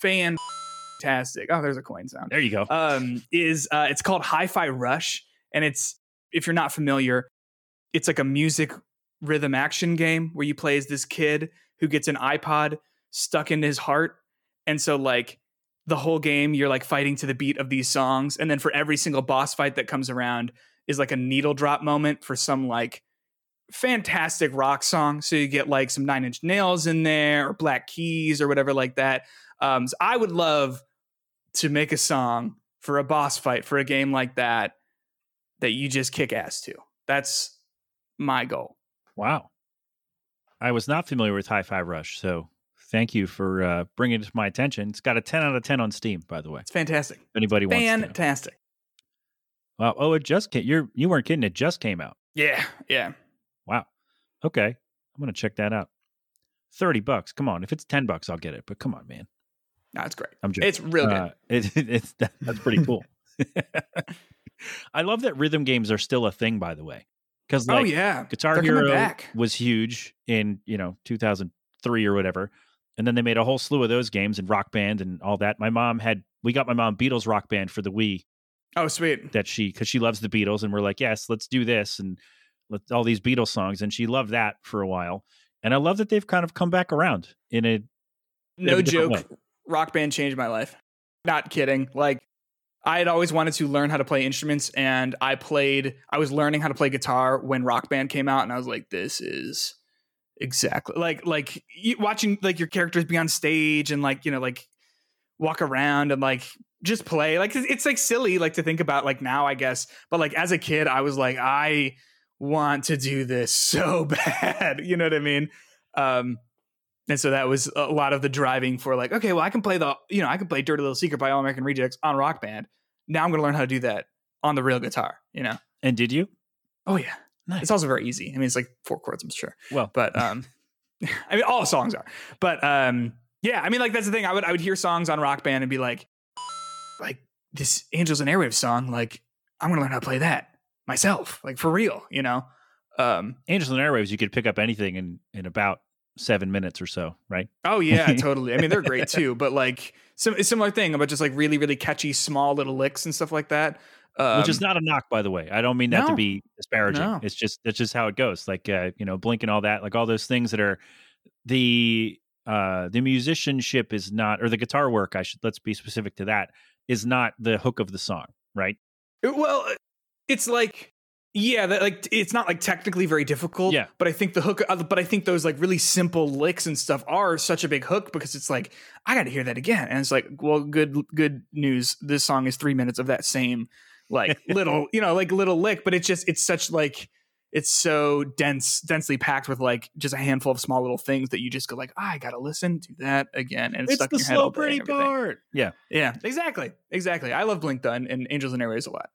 fantastic. Oh, there's a coin sound there you go. um, is uh, it's called Hi-Fi Rush, and it's if you're not familiar, it's like a music rhythm action game where you play as this kid who gets an iPod stuck in his heart, and so like the whole game you're like fighting to the beat of these songs, and then for every single boss fight that comes around is like a needle drop moment for some like fantastic rock song. So you get like some Nine Inch Nails in there or Black Keys or whatever like that. Um, so I would love to make a song for a boss fight for a game like that that you just kick ass to. That's my goal. Wow. I was not familiar with Hi-Fi Rush, so thank you for uh, bringing it to my attention. It's got a 10 out of 10 on Steam, by the way. It's fantastic. If anybody wants to. know. Fantastic. Wow. Oh, it just came. You're, you weren't kidding. It just came out. Yeah, yeah. Wow. Okay. I'm going to check that out. 30 bucks. Come on. If it's 10 bucks, I'll get it. But come on, man. No, it's great. I'm joking. It's real good. Uh, [laughs] it, it's that, that's pretty cool. [laughs] I love that rhythm games are still a thing, by the way. Because oh, like oh yeah. Guitar They're Hero back. was huge in you know 2003 or whatever, and then they made a whole slew of those games and Rock Band and all that. My mom had we got my mom Beatles Rock Band for the Wii Oh sweet. that she because she loves the Beatles and we're like yes let's do this and let all these Beatles songs and she loved that for a while and I love that they've kind of come back around in a No joke. Rock band changed my life. Not kidding. Like I had always wanted to learn how to play instruments and I played I was learning how to play guitar when Rock Band came out and I was like this is exactly. Like like watching like your characters be on stage and like you know like walk around and like just play. Like it's, like silly like to think about like now I guess, but like as a kid I was like I want to do this so [laughs] bad. You know what I mean? Um, and so that was a lot of the driving for like, okay, well, I can play the, you know, I can play Dirty Little Secret by All American Rejects on Rock Band. Now I'm going to learn how to do that on the real guitar, you know? And did you? Oh, yeah. Nice. It's also very easy. I mean, it's like four chords, I'm sure. Well, But, um, [laughs] I mean, all songs are. But, um, yeah, I mean, like, that's the thing. I would, I would hear songs on Rock Band and be like, like, this Angels and Airwaves song, like, I'm going to learn how to play that myself, like, for real, you know? Um, Angels and Airwaves, you could pick up anything in in about seven minutes or so, right? Oh yeah, [laughs] totally. I mean, they're great too, but like some similar thing about just like really, really catchy small little licks and stuff like that. Um, Which is not a knock, by the way. I don't mean that to be disparaging. No. It's just that's just how it goes. Like uh, you know, Blink and all that, like all those things that are the uh the musicianship is not or the guitar work, I should let's be specific to that, is not the hook of the song, right? well, it's like yeah, that, like it's not like technically very difficult. Yeah. but I think the hook, uh, but I think those like really simple licks and stuff are such a big hook because it's like I got to hear that again, and it's like, well, good, good news. This song is three minutes of that same like [laughs] little, you know, like little lick, but it's just it's such like it's so dense, densely packed with like just a handful of small little things that you just go like, ah, I gotta listen to that again, and it's, stuck in your head all day everything. part. Yeah. Yeah, exactly, exactly. I love Blink Done and Angels and Airwaves a lot,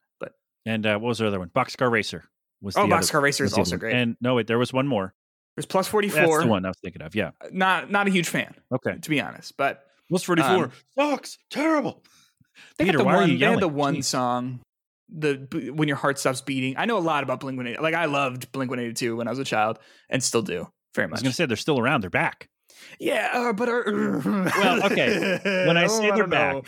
And uh, what was the other one? Boxcar Racer was oh, the Boxcar other, Racer is also great. And no, wait, there was one more. There's plus forty That's the one I was thinking of. Yeah. Not not a huge fan, Okay. to be honest, but Plus forty four Um, sucks. Terrible. they Peter, the why are one. you They had the one Jeez. song, the when your heart stops beating. I know a lot about Blink One Eighty. Like I loved Blink One Eighty Two when I was a child, and still do very much. I was going to say they're still around. They're back. yeah, uh, but are, Well, okay. When I [laughs] say Oh, they're back, know.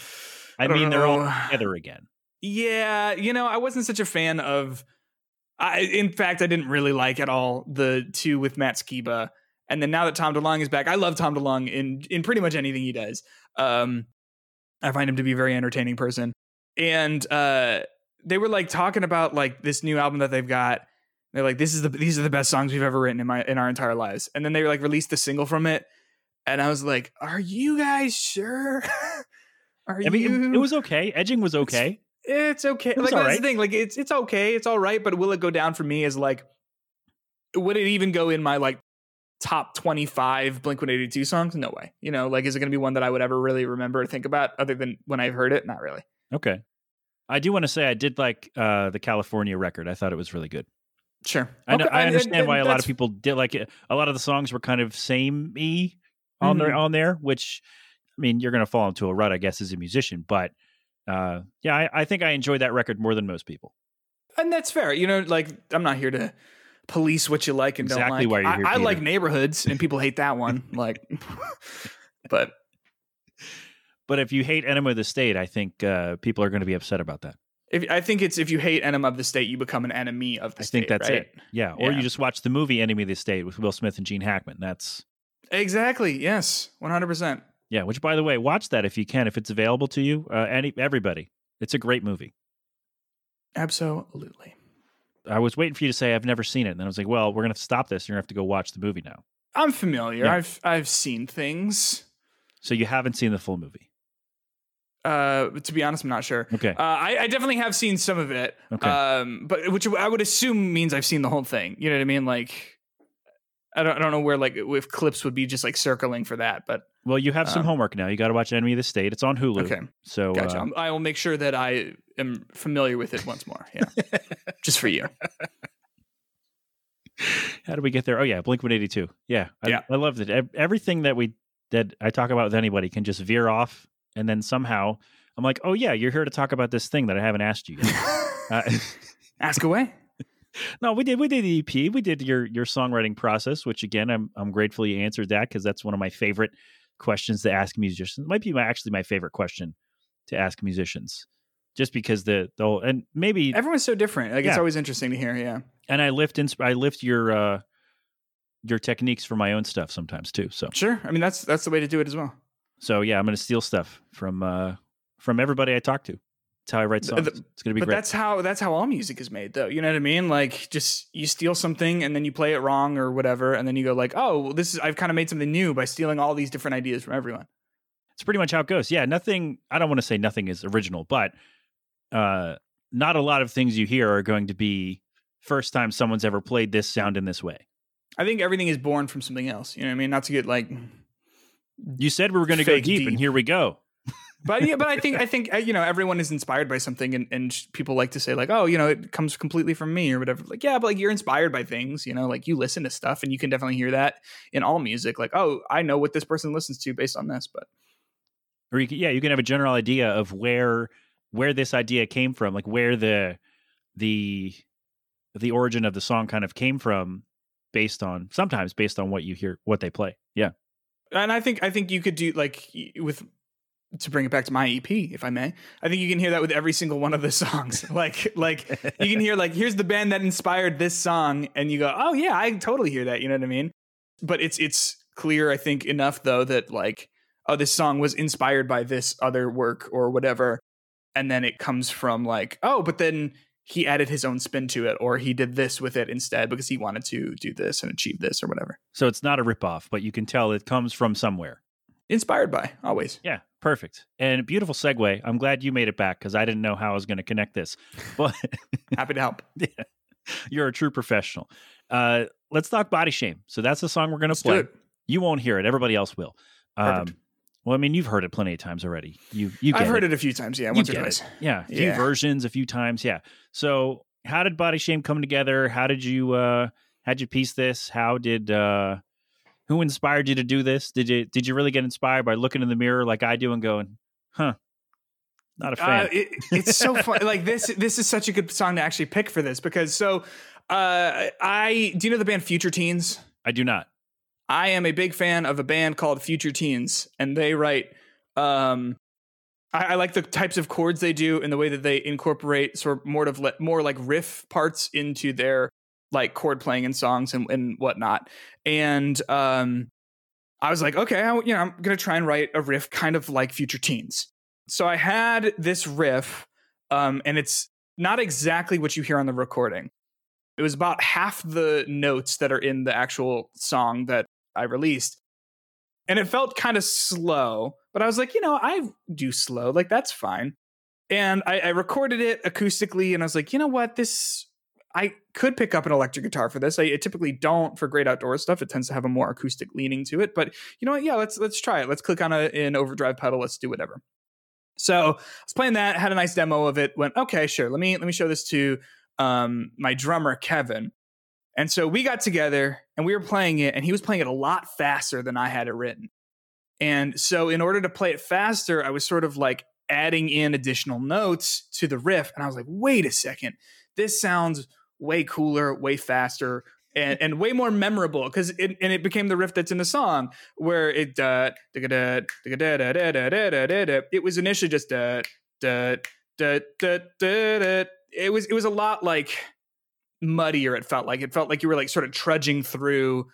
I, I mean they're all know. together again. Yeah, you know, I wasn't such a fan of. I, in fact, I didn't really like at all the two with Matt Skiba, and then now that Tom DeLonge is back, I love Tom DeLonge in in pretty much anything he does. Um, I find him to be a very entertaining person, and uh, they were like talking about like this new album that they've got. They're like, "This is the these are the best songs we've ever written in my in our entire lives," and then they like released the single from it, and I was like, "Are you guys sure?" [laughs] Are I mean, you? it, it was okay. Edging was okay. It's okay. was like that's right. the thing. Like it's it's okay. It's all right. But will it go down for me as like? Would it even go in my like top twenty five Blink One Eighty Two songs? No way. You know, like is it going to be one that I would ever really remember or think about other than when I've heard it? Not really. Okay. I do want to say I did like uh, the California record. I thought it was really good. Sure. I know. Okay, I and- understand and why a lot of people did like it. A lot of the songs were kind of samey on there Mhm. on there, which I mean, you're going to fall into a rut, I guess, as a musician. But uh, yeah, I, I think I enjoy that record more than most people. and that's fair. You know, like I'm not here to police what you like and Exactly don't why you're here, I, I like neighborhoods, and people hate that one. [laughs] Like, [laughs] but But if you hate Enema of the State, I think uh, people are going to be upset about that. if I think it's if you hate enemy of the state, you become an enemy of the I state. I think that's right? it. Yeah. Or Yeah. you just watch the movie Enemy of the State with Will Smith and Gene Hackman. That's Exactly. Yes. One hundred percent. Yeah. Which, by the way, watch that if you can, if it's available to you. Uh, any everybody, it's a great movie. Absolutely. I was waiting for you to say I've never seen it, and then I was like, well, we're going to stop this. You're going to have to go watch the movie now. I'm familiar. Yeah. I've I've seen things. So you haven't seen the full movie. Uh, to be honest, I'm not sure. Okay. Uh, I, I definitely have seen some of it. Okay. Um, but which I would assume means I've seen the whole thing. You know what I mean? Like, I don't I don't know where like if clips would be just like circling for that, but Well, you have some um, homework now. You got to watch Enemy of the State. It's on Hulu. okay, So gotcha. uh, I'm- will make sure that I am familiar with it once more. Yeah, [laughs] just for you. how do we get there? Oh yeah, Blink One Eighty Two. Yeah, I, Yeah. I loved it. Everything that we that I talk about with anybody can just veer off, and then somehow I'm like, oh yeah, you're here to talk about this thing that I haven't asked you yet. [laughs] uh, Ask away. [laughs] no, we did. We did the EP. We did your your songwriting process, which again, I'm I'm grateful you answered that because that's one of my favorite questions to ask musicians. It might be my, actually my favorite question to ask musicians, just because the the whole, and maybe Everyone's so different. Like it's always interesting to hear. Yeah. and I lift ins- I lift your uh your techniques for my own stuff sometimes too. So Sure. I mean that's that's the way to do it as well. so yeah, I'm gonna steal stuff from uh from everybody I talk to. That's how I write songs. the- it's gonna be but great. that's how that's how all music is made though you know what i mean like just you steal something and then you play it wrong or whatever and then you go like oh well, this is i've kind of made something new by stealing all these different ideas from everyone It's pretty much how it goes. Yeah, nothing. I don't want to say nothing is original, but uh, not a lot of things you hear are going to be first time someone's ever played this sound in this way. i think everything is born from something else you know what i mean not to get like You said we were going to go deep, deep. and here we go. But yeah but i think i think uh, you know everyone is inspired by something and, and people like to say like oh you know it comes completely from me or whatever. Like yeah but like you're inspired by things you know like you listen to stuff and you can definitely hear that in all music. Like oh i know what this person listens to based on this but Or you can, yeah, you can have a general idea of where where this idea came from, like where the the the origin of the song kind of came from, based on sometimes based on what you hear, what they play. Yeah, and I think I think you could do like with to bring it back to my EP, if I may. I think you can hear that with every single one of the [laughs] songs. [laughs] like like you can hear like here's the band that inspired this song, and you go, oh yeah, I totally hear that. You know what I mean? But it's it's clear, I think, enough though that like oh this song was inspired by this other work or whatever, and then it comes from like oh, but then he added his own spin to it or he did this with it instead because he wanted to do this and achieve this or whatever. so it's not a ripoff, but you can tell it comes from somewhere. Inspired by always. Yeah, perfect and beautiful segue. I'm glad you made it back because I didn't know how I was going to connect this, [laughs] but Happy to help. [laughs] you're a true professional. Uh, let's talk body shame. So that's the song we're going to play. You won't hear it. Everybody else will. Um, well, I mean, you've heard it plenty of times already. You you I've heard it. it a few times, yeah, once or twice. Yeah, a few Yeah. versions, a few times. Yeah. So, how did body shame come together? How did you uh how'd you piece this? How did uh who inspired you to do this? Did you did you really get inspired by looking in the mirror like I do and going, "Huh, not a fan." Uh, it, it's so fun. [laughs] like this, this is such a good song to actually pick for this because so uh, I do you know the band Future Teens? I do not. I am a big fan of a band called Future Teens, and they write. Um, I, I like the types of chords they do and the way that they incorporate sort of more of le- more like riff parts into their like chord playing in songs and, and whatnot. And um, I was like, okay, I, you know, I'm gonna try and write a riff kind of like Future Teens. So I had this riff, um, and it's not exactly what you hear on the recording. It was about half the notes that are in the actual song that I released. And it felt kind of slow, but I was like, you know, I do slow, like that's fine. And I, I recorded it acoustically, and I was like, you know what, this I could pick up an electric guitar for this. I, I typically don't for great outdoor stuff. It tends to have a more acoustic leaning to it. But you know what? Yeah, let's let's try it. Let's click on a, an overdrive pedal. Let's do whatever. So I was playing that, had a nice demo of it. Went okay, sure. Let me let me show this to um, my drummer Kevin. And so we got together and we were playing it, and he was playing it a lot faster than I had it written. And so, in order to play it faster, I was sort of like adding in additional notes to the riff. And I was like, wait a second, this sounds way cooler, way faster, and, and way more memorable because it and it became the riff that's in the song where it uh, it was initially just da. it was it was a lot like muddier it felt like it felt like you were like sort of trudging through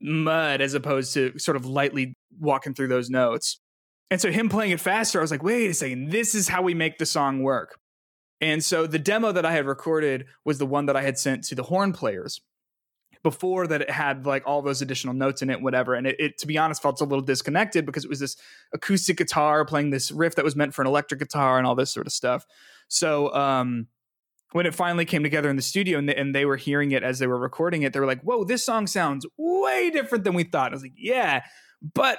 mud as opposed to sort of lightly walking through those notes and so him playing it faster i was like wait a second this is how we make the song work and so the demo that i had recorded was the one that i had sent to the horn players before that it had like all those additional notes in it whatever and it, it to be honest felt a little disconnected because it was this acoustic guitar playing this riff that was meant for an electric guitar and all this sort of stuff so um when it finally came together in the studio and they, and they were hearing it as they were recording it, they were like, "Whoa, this song sounds way different than we thought." I was like, "Yeah," but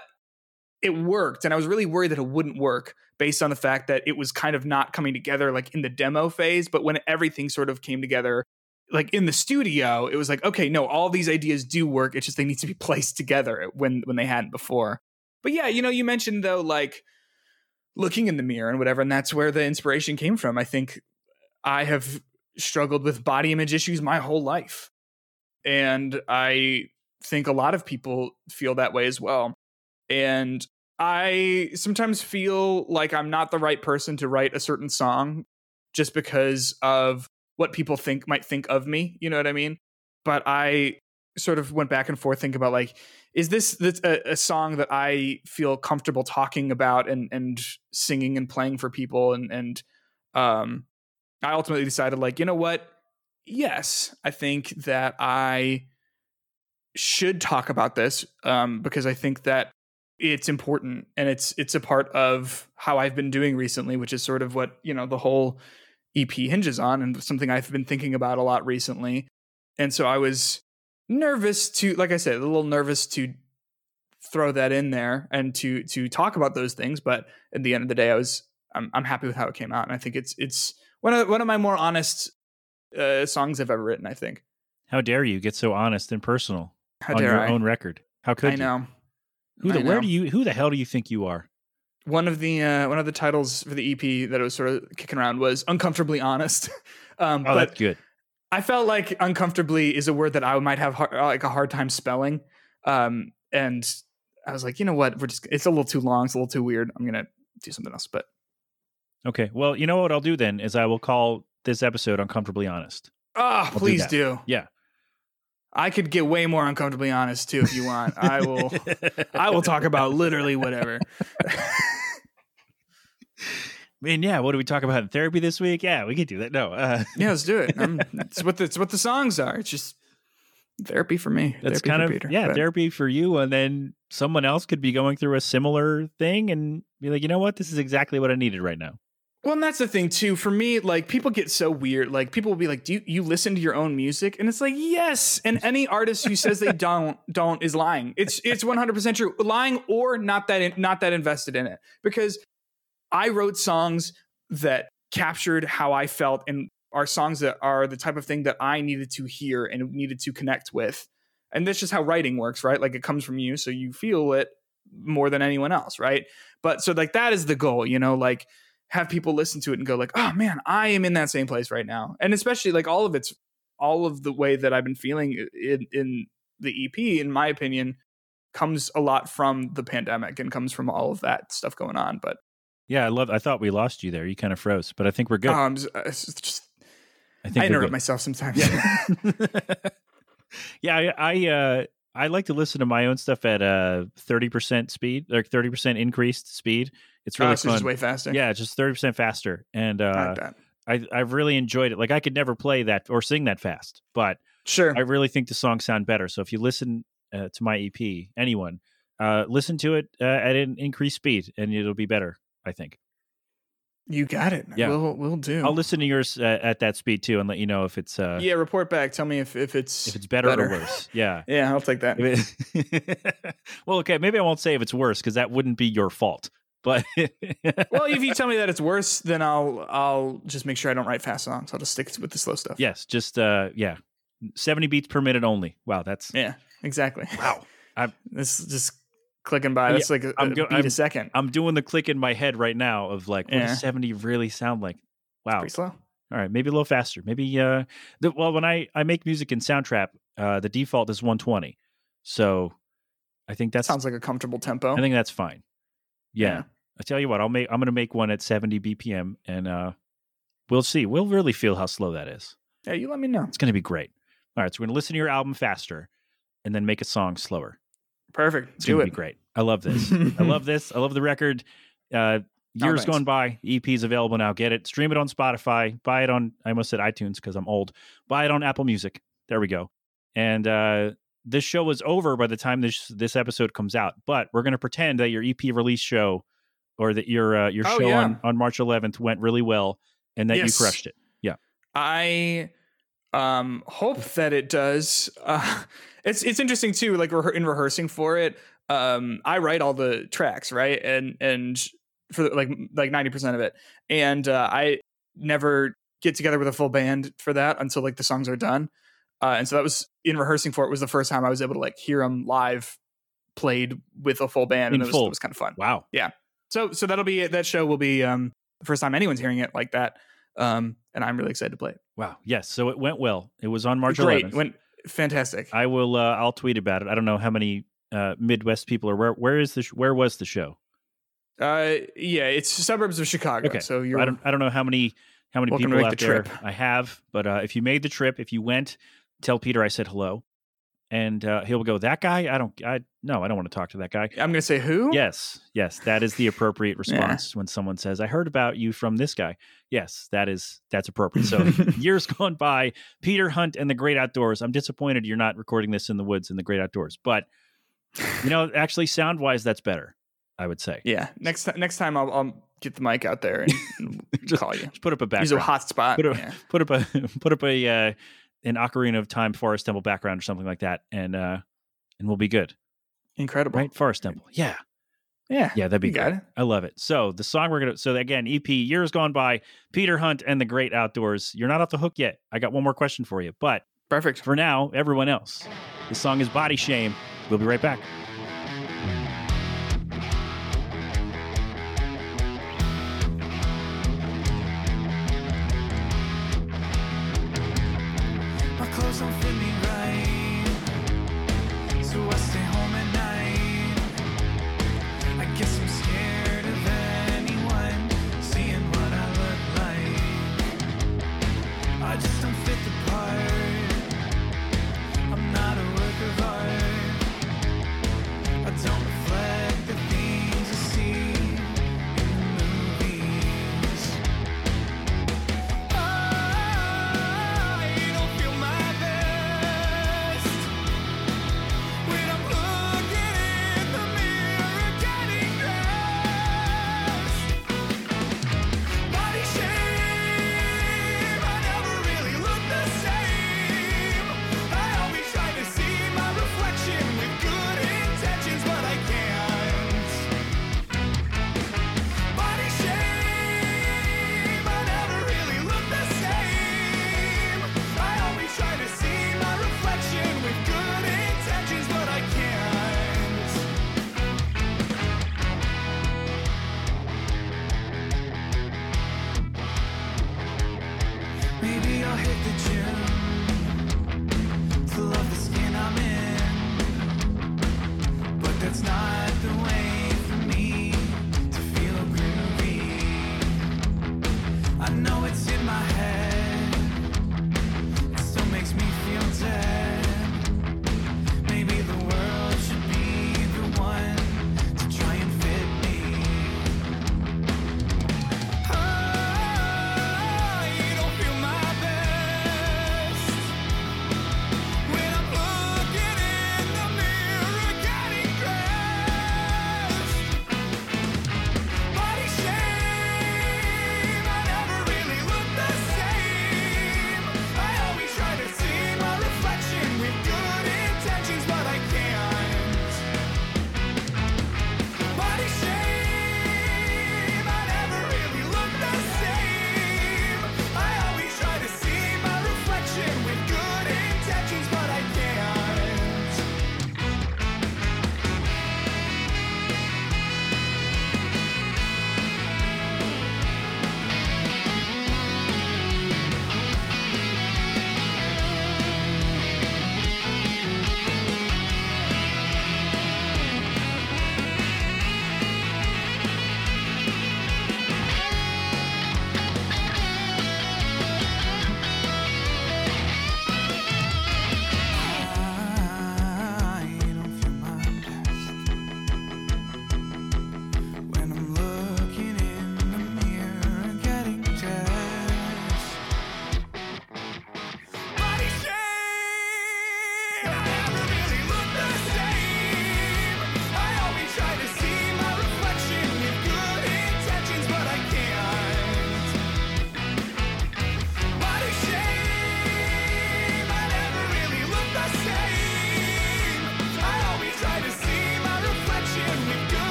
it worked, and I was really worried that it wouldn't work based on the fact that it was kind of not coming together like in the demo phase. But when everything sort of came together, like in the studio, it was like, okay, no, all these ideas do work. It's just they need to be [laughs] placed together when when they hadn't before. But yeah, you know, you mentioned though, like looking in the mirror and whatever, and that's where the inspiration came from. I think I have struggled with body image issues my whole life. And I think a lot of people feel that way as well. And I sometimes feel like I'm not the right person to write a certain song just because of what people think might think of me. You know what I mean? But I sort of went back and forth thinking about like, is this, this a, a song that I feel comfortable talking about and and singing and playing for people and and um, I ultimately decided, like, you know what? Yes, I think that I should talk about this um, because I think that it's important and it's it's a part of how I've been doing recently, which is sort of what you know the whole EP hinges on, and something I've been thinking about a lot recently. And so I was nervous to, like I said, a little nervous to throw that in there and to to talk about those things. But at the end of the day, I was I'm I'm happy with how it came out, and I think it's it's one of one of my more honest uh, songs I've ever written. I think. How dare you get so honest and personal How on your I? own record? How could I you? know. Who the, where do you who the hell do you think you are? one of the uh, one of the titles for the EP that I was sort of kicking around was uncomfortably honest. [laughs] um, Oh, but that's good. I felt like uncomfortably is a word that I might have hard, like a hard time spelling. Um, and I was like, you know what? We're just it's a little too long. It's a little too weird. I'm gonna do something else. But Okay. Well, you know what I'll do then is I will call this episode uncomfortably honest. ah, do please that. do. Yeah. I could get way more uncomfortably honest too if you want. I will. I will talk about literally whatever. [laughs] Man, yeah. What do we talk about in therapy this week? Yeah, we could do that. No, uh, yeah, let's do it. Um, it's what the, it's what the songs are. It's just therapy for me. that's Therapy kind of Peter. yeah But- therapy for you, and then someone else could be going through a similar thing and be like, you know what, this is exactly what I needed right now. Well, and that's the thing too. For me, like people get so weird. Like people will be like, "Do you, you listen to your own music?" And it's like, "Yes." And any artist who says they don't don't is lying. It's it's one hundred percent true. Lying or not that in, not that invested in it. Because I wrote songs that captured how I felt and are songs that are the type of thing that I needed to hear and needed to connect with. And that's just how writing works, right? Like it comes from you, so you feel it more than anyone else, right? But so like that is the goal, you know, like have people listen to it and go like, "Oh man, I am in that same place right now." And especially like all of it's all of the way that I've been feeling in in the EP in my opinion comes a lot from the pandemic and comes from all of that stuff going on, but Yeah, I love. I thought we lost you there. You kind of froze, but I think we're good. um just, it's just I I, think we're interrupt myself sometimes. Yeah. [laughs] [laughs] yeah, I I, uh, I like to listen to my own stuff at uh thirty percent speed, like thirty percent increased speed. It's really Oh, fun. just way faster. yeah, it's just thirty percent faster, and I uh, like that. I I've really enjoyed it. Like I could never play that or sing that fast, but Sure. I really think the songs sound better. So if you listen uh, to my EP, anyone, uh, listen to it uh, at an increased speed, and it'll be better. I think. you got it. Yeah. We'll we'll do. I'll listen to yours uh, at that speed too, and let you know if it's uh, yeah, report back. Tell me if if it's if it's better, better. or worse. [laughs] Yeah. Yeah, I'll take that. [laughs] Well, okay, maybe I won't say if it's worse because that wouldn't be your fault. But [laughs] well, if you tell me that it's worse, then I'll I'll just make sure I don't write fast songs. I'll just stick with the slow stuff. yes, just uh, yeah, seventy beats per minute only. Wow, that's Yeah, exactly. wow. I'm- [laughs] this is just clicking by. Yeah, That's like a, I'm a beat I'm- a second. I'm doing the click in my head right now of like, what Yeah. does seventy really sound like? Wow. Pretty slow. All right, maybe a little faster. Maybe uh, the, well, when I I make music in Soundtrap, uh, the default is one twenty. So I think That sounds like a comfortable tempo. I think that's fine. Yeah. I tell you what, I'll make I'm gonna make one at 70 BPM and uh we'll see. We'll really feel how slow that is. yeah, you let me know. It's gonna be great. All right, so we're gonna listen to your album faster and then make a song slower. Perfect. It's Do gonna it. be great. I love [laughs] this. I love this. I love the record. Uh years thanks. gone by. EP is available now. Get it. Stream it on Spotify. Buy it on I almost said iTunes because I'm old. Buy it on Apple Music. There we go. And uh this show is over by the time this this episode comes out, but we're going to pretend that your EP release show or that your uh, your Oh, show yeah. on, on March 11th went really well and that Yes. you crushed it. Yeah, I um hope that it does. [laughs] Uh, it's it's interesting too. Like rehe- in rehearsing for it, um, I write all the tracks, right, and and for like like ninety percent of it, and uh, I never get together with a full band for that until like the songs are done. Uh, and so that was in rehearsing for it was the first time I was able to like hear them live played with a full band, In and it was, full. it was kind of fun. Wow. Yeah. So so that'll be it. that show will be um the first time anyone's hearing it like that. Um, and I'm really excited to play it. Wow. Yes. So it went well. It was on March Great, 11th. went fantastic. I will. Uh, I'll tweet about it. I don't know how many uh, Midwest people are. Where Where is the sh- Where was the show? Uh, yeah, it's suburbs of Chicago. Okay. so you're I don't. I don't know how many how many Welcome people out the there trip. I have. But uh, if you made the trip, if you went, tell Peter I said hello. and uh, he'll go, "That guy? I don't. I no, I don't want to talk to that guy." I'm gonna say who? Yes, yes, that is the appropriate [laughs] response when someone says, "I heard about you from this guy." Yes, that is that's appropriate. So [laughs] years gone by, Peter Hunt and the Great Outdoors. I'm disappointed you're not recording this in the woods in the Great Outdoors, but you know, actually, sound wise, that's better. I would say. Yeah. Next time, next time I'll, I'll get the mic out there and, and [laughs] Just- call you. Just put up a back. Use a background. hotspot. Put yeah. put up a put up a uh, an Ocarina of Time Forest Temple background or something like that, and uh, and we'll be good, Incredible. right? Forest Temple, yeah, Yeah. yeah, that'd be You good. I love it. So the song we're gonna so again, EP years gone by, Peter Hunt and the Great Outdoors. You're not off the hook yet. I got one more question for you, but Perfect. for now, everyone else, the song is Body Shame. We'll be right back.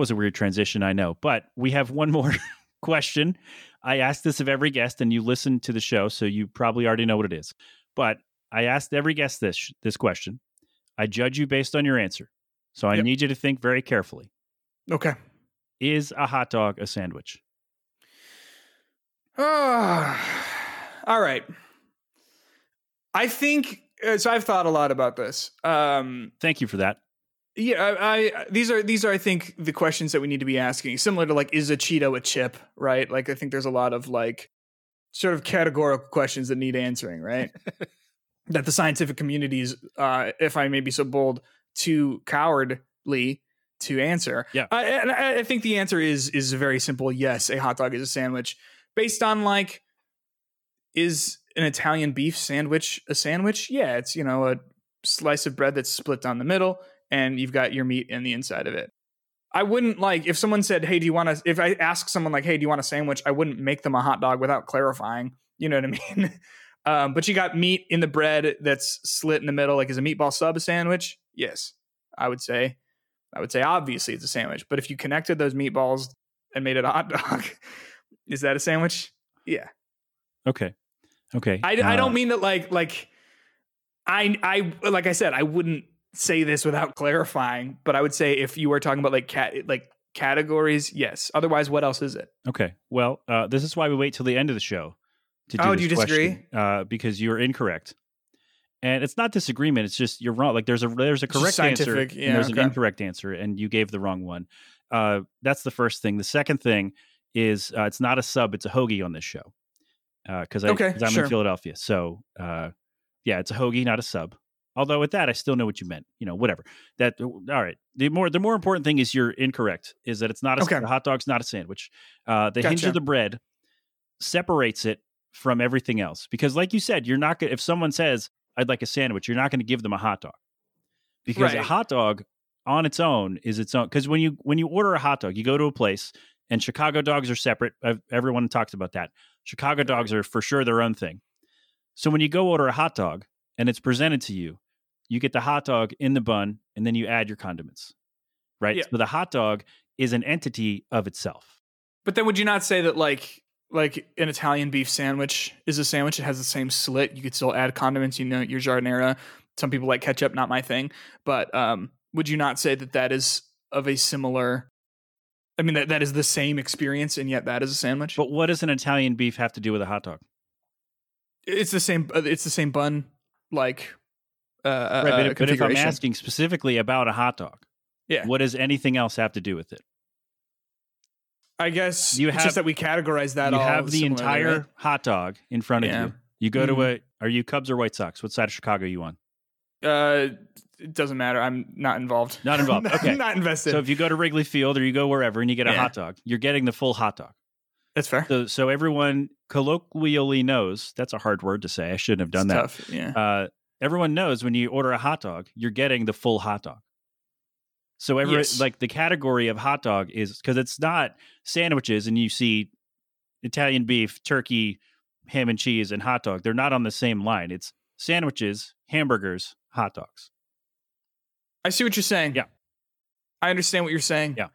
That was a weird transition, I know. But we have one more [laughs] question. I asked this of every guest, and you listened to the show, so you probably already know what it is. But I asked every guest this this question. I judge you based on your answer, so I Yep. need you to think very carefully. Okay. Is a hot dog a sandwich? [sighs] all right. I think uh, so. I've thought a lot about this. Um, Thank you for that. Yeah, I, I these are these are I think the questions that we need to be asking. Similar to like, is a Cheeto a chip? Right? Like, I think there's a lot of like sort of categorical questions that need answering. Right? [laughs] that the scientific community is, uh, if I may be so bold, too cowardly to answer. Yeah. I, and I, I think the answer is is very simple. Yes, a hot dog is a sandwich based on like is an Italian beef sandwich a sandwich? Yeah, it's you know a slice of bread that's split down the middle, and you've got your meat in the inside of it. I wouldn't like if someone said, "Hey, do you want to?" If I ask someone like, "Hey, do you want a sandwich?" I wouldn't make them a hot dog without clarifying. You know what I [laughs] mean? um, but you got meat in the bread that's slit in the middle. Like, is a meatball sub a sandwich? Yes, I would say. I would say obviously it's a sandwich. But if you connected those meatballs and made it a hot [laughs] dog, is that a sandwich? Yeah. Okay. Okay. I, I Uh, don't mean that like like I I like I said I wouldn't say this without [laughs] clarifying, but I would say if you were talking about like cat like categories, yes. Otherwise, what else is it? Okay. Well, uh, this is why we wait till the end of the show to do Oh, do you disagree? question, Uh, because you're incorrect. And it's not disagreement. It's just you're wrong. Like there's a there's a correct answer scientific, and there's okay. an incorrect answer, and you gave the wrong one. Uh, that's the first thing. The second thing is uh, it's not a sub. It's a hoagie on this show. Uh because I Okay, I'm sure. in Philadelphia, so uh, yeah, it's a hoagie, not a sub. Although with that, I still know what you meant. You know, whatever. That all right. The more the more important thing is you're incorrect. Is that it's not a Okay. hot dog's not a sandwich. Uh, the hinge of the bread separates it from everything else. Because, like you said, you're not to If someone says, "I'd like a sandwich," you're not going to give them a hot dog because a hot dog on its own is its own. Because when you when you order a hot dog, you go to a place and Chicago dogs are separate. Ev- Everyone talks about that. Chicago dogs are for sure their own thing. So when you go order a hot dog and it's presented to you, you get the hot dog in the bun and then you add your condiments. Right? Yeah. So the hot dog is an entity of itself. But then would you not say that like like an Italian beef sandwich is a sandwich? It has the same slit. You could still add condiments. You know, your giardiniera. Some people like ketchup. Not my thing. But um, would you not say that that is of a similar? I mean, that that is the same experience, and yet that is a sandwich. But what does an Italian beef have to do with a hot dog? it's the same. uh, It's the same bun, like uh, uh, right, but, uh, if, but if I'm asking specifically about a hot dog, Yeah. what does anything else have to do with it? I guess You have- just that we categorize that. you have the entire right? hot dog in front of you. You go to Mhm. a. Are you Cubs or White Sox? What side of Chicago are you on? Uh, it doesn't matter. I'm not involved. Not involved. [laughs] Okay. not invested. So if you go to Wrigley Field or you go wherever and you get a Yeah. hot dog, you're getting the full hot dog. That's fair. So so everyone colloquially knows that's a hard word to say. I shouldn't have done It's that. tough. Yeah. Uh, everyone knows when you order a hot dog, you're getting the full hot dog. So every Yes. like the category of hot dog is because it's not sandwiches and you see Italian beef, turkey, ham and cheese, and hot dog. They're not on the same line. It's sandwiches, hamburgers, hot dogs. I see what you're saying. Yeah. I understand what you're saying. Yeah.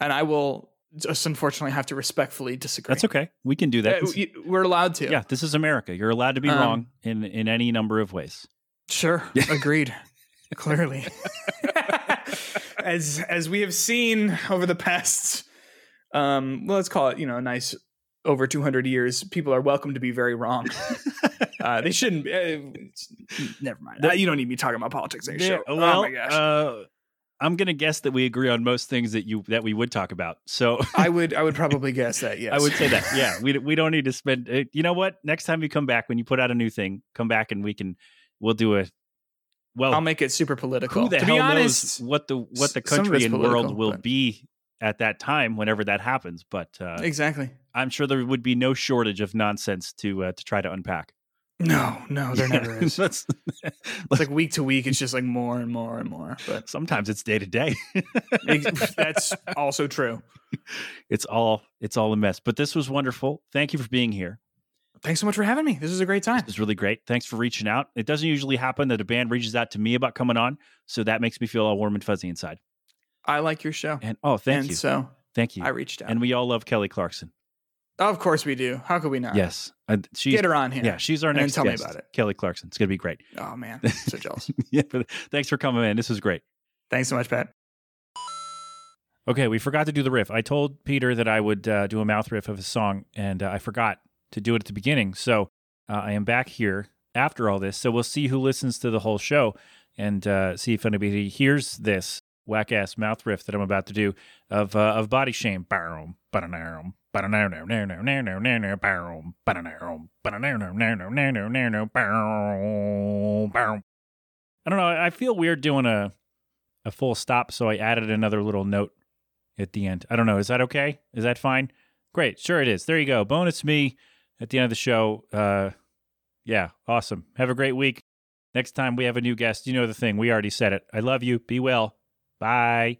And I will just unfortunately have to respectfully disagree. That's okay. We can do that. Uh, we're allowed to. yeah, this is America. You're allowed to be Um, wrong in in any number of ways. Sure. [laughs] Agreed. Clearly. [laughs] as as we have seen over the past um well, let's call it, you know, a nice over 200 years, people are welcome to be very wrong. [laughs] uh, they shouldn't. Uh, never mind. Uh, you don't need me talking about politics show. well, oh my gosh. Uh, I'm gonna guess that we agree on most things that you that we would talk about. So [laughs] I would I would probably guess that. Yes, I would say that. Yeah, [laughs] we we don't need to spend. uh, You know what? Next time you come back, when you put out a new thing, come back and we can we'll do a. Well, I'll make it super political. who the to hell be honest, knows what the what the s- some of country and world will but- be at that time, whenever that happens. But uh, exactly. I'm sure there would be no shortage of nonsense to uh, to try to unpack. No, no, there never [laughs] is. Let's- It's like week to week, it's just like more and more and more. But sometimes it's day to day. [laughs] that's also true. It's all it's all a mess. But this was wonderful. Thank you for being here. Thanks so much for having me. This is a great time. It was really great. Thanks for reaching out. It doesn't usually happen that a band reaches out to me about coming on, so that makes me feel all warm and fuzzy inside. I like your show. And oh, thank and you, so thank you. I reached out. and we all love Kelly Clarkson. Of course we do. How could we not? Yes, Uh, she's Get her on here. yeah, she's our and next tell me about it. Kelly Clarkson. It's gonna be great. Oh man, [laughs] so jealous. yeah, but thanks for coming in. This was great. Thanks so much, Pat. Okay, we forgot to do the riff. I told Peter that I would uh, do a mouth riff of a song, and uh, I forgot to do it at the beginning. So uh, I am back here after all this. So we'll see who listens to the whole show and uh, see if anybody hears this whack ass mouth riff that I'm about to do of uh, of body shame. I don't know. I feel weird doing a a full stop, so I added another little note at the end. I don't know. Is that okay? Is that fine? Great. Sure, it is. There you go. Bonus me at the end of the show. Uh, yeah, awesome. Have a great week. Next time we have a new guest, you know the thing. We already said it. I love you. Be well. Bye.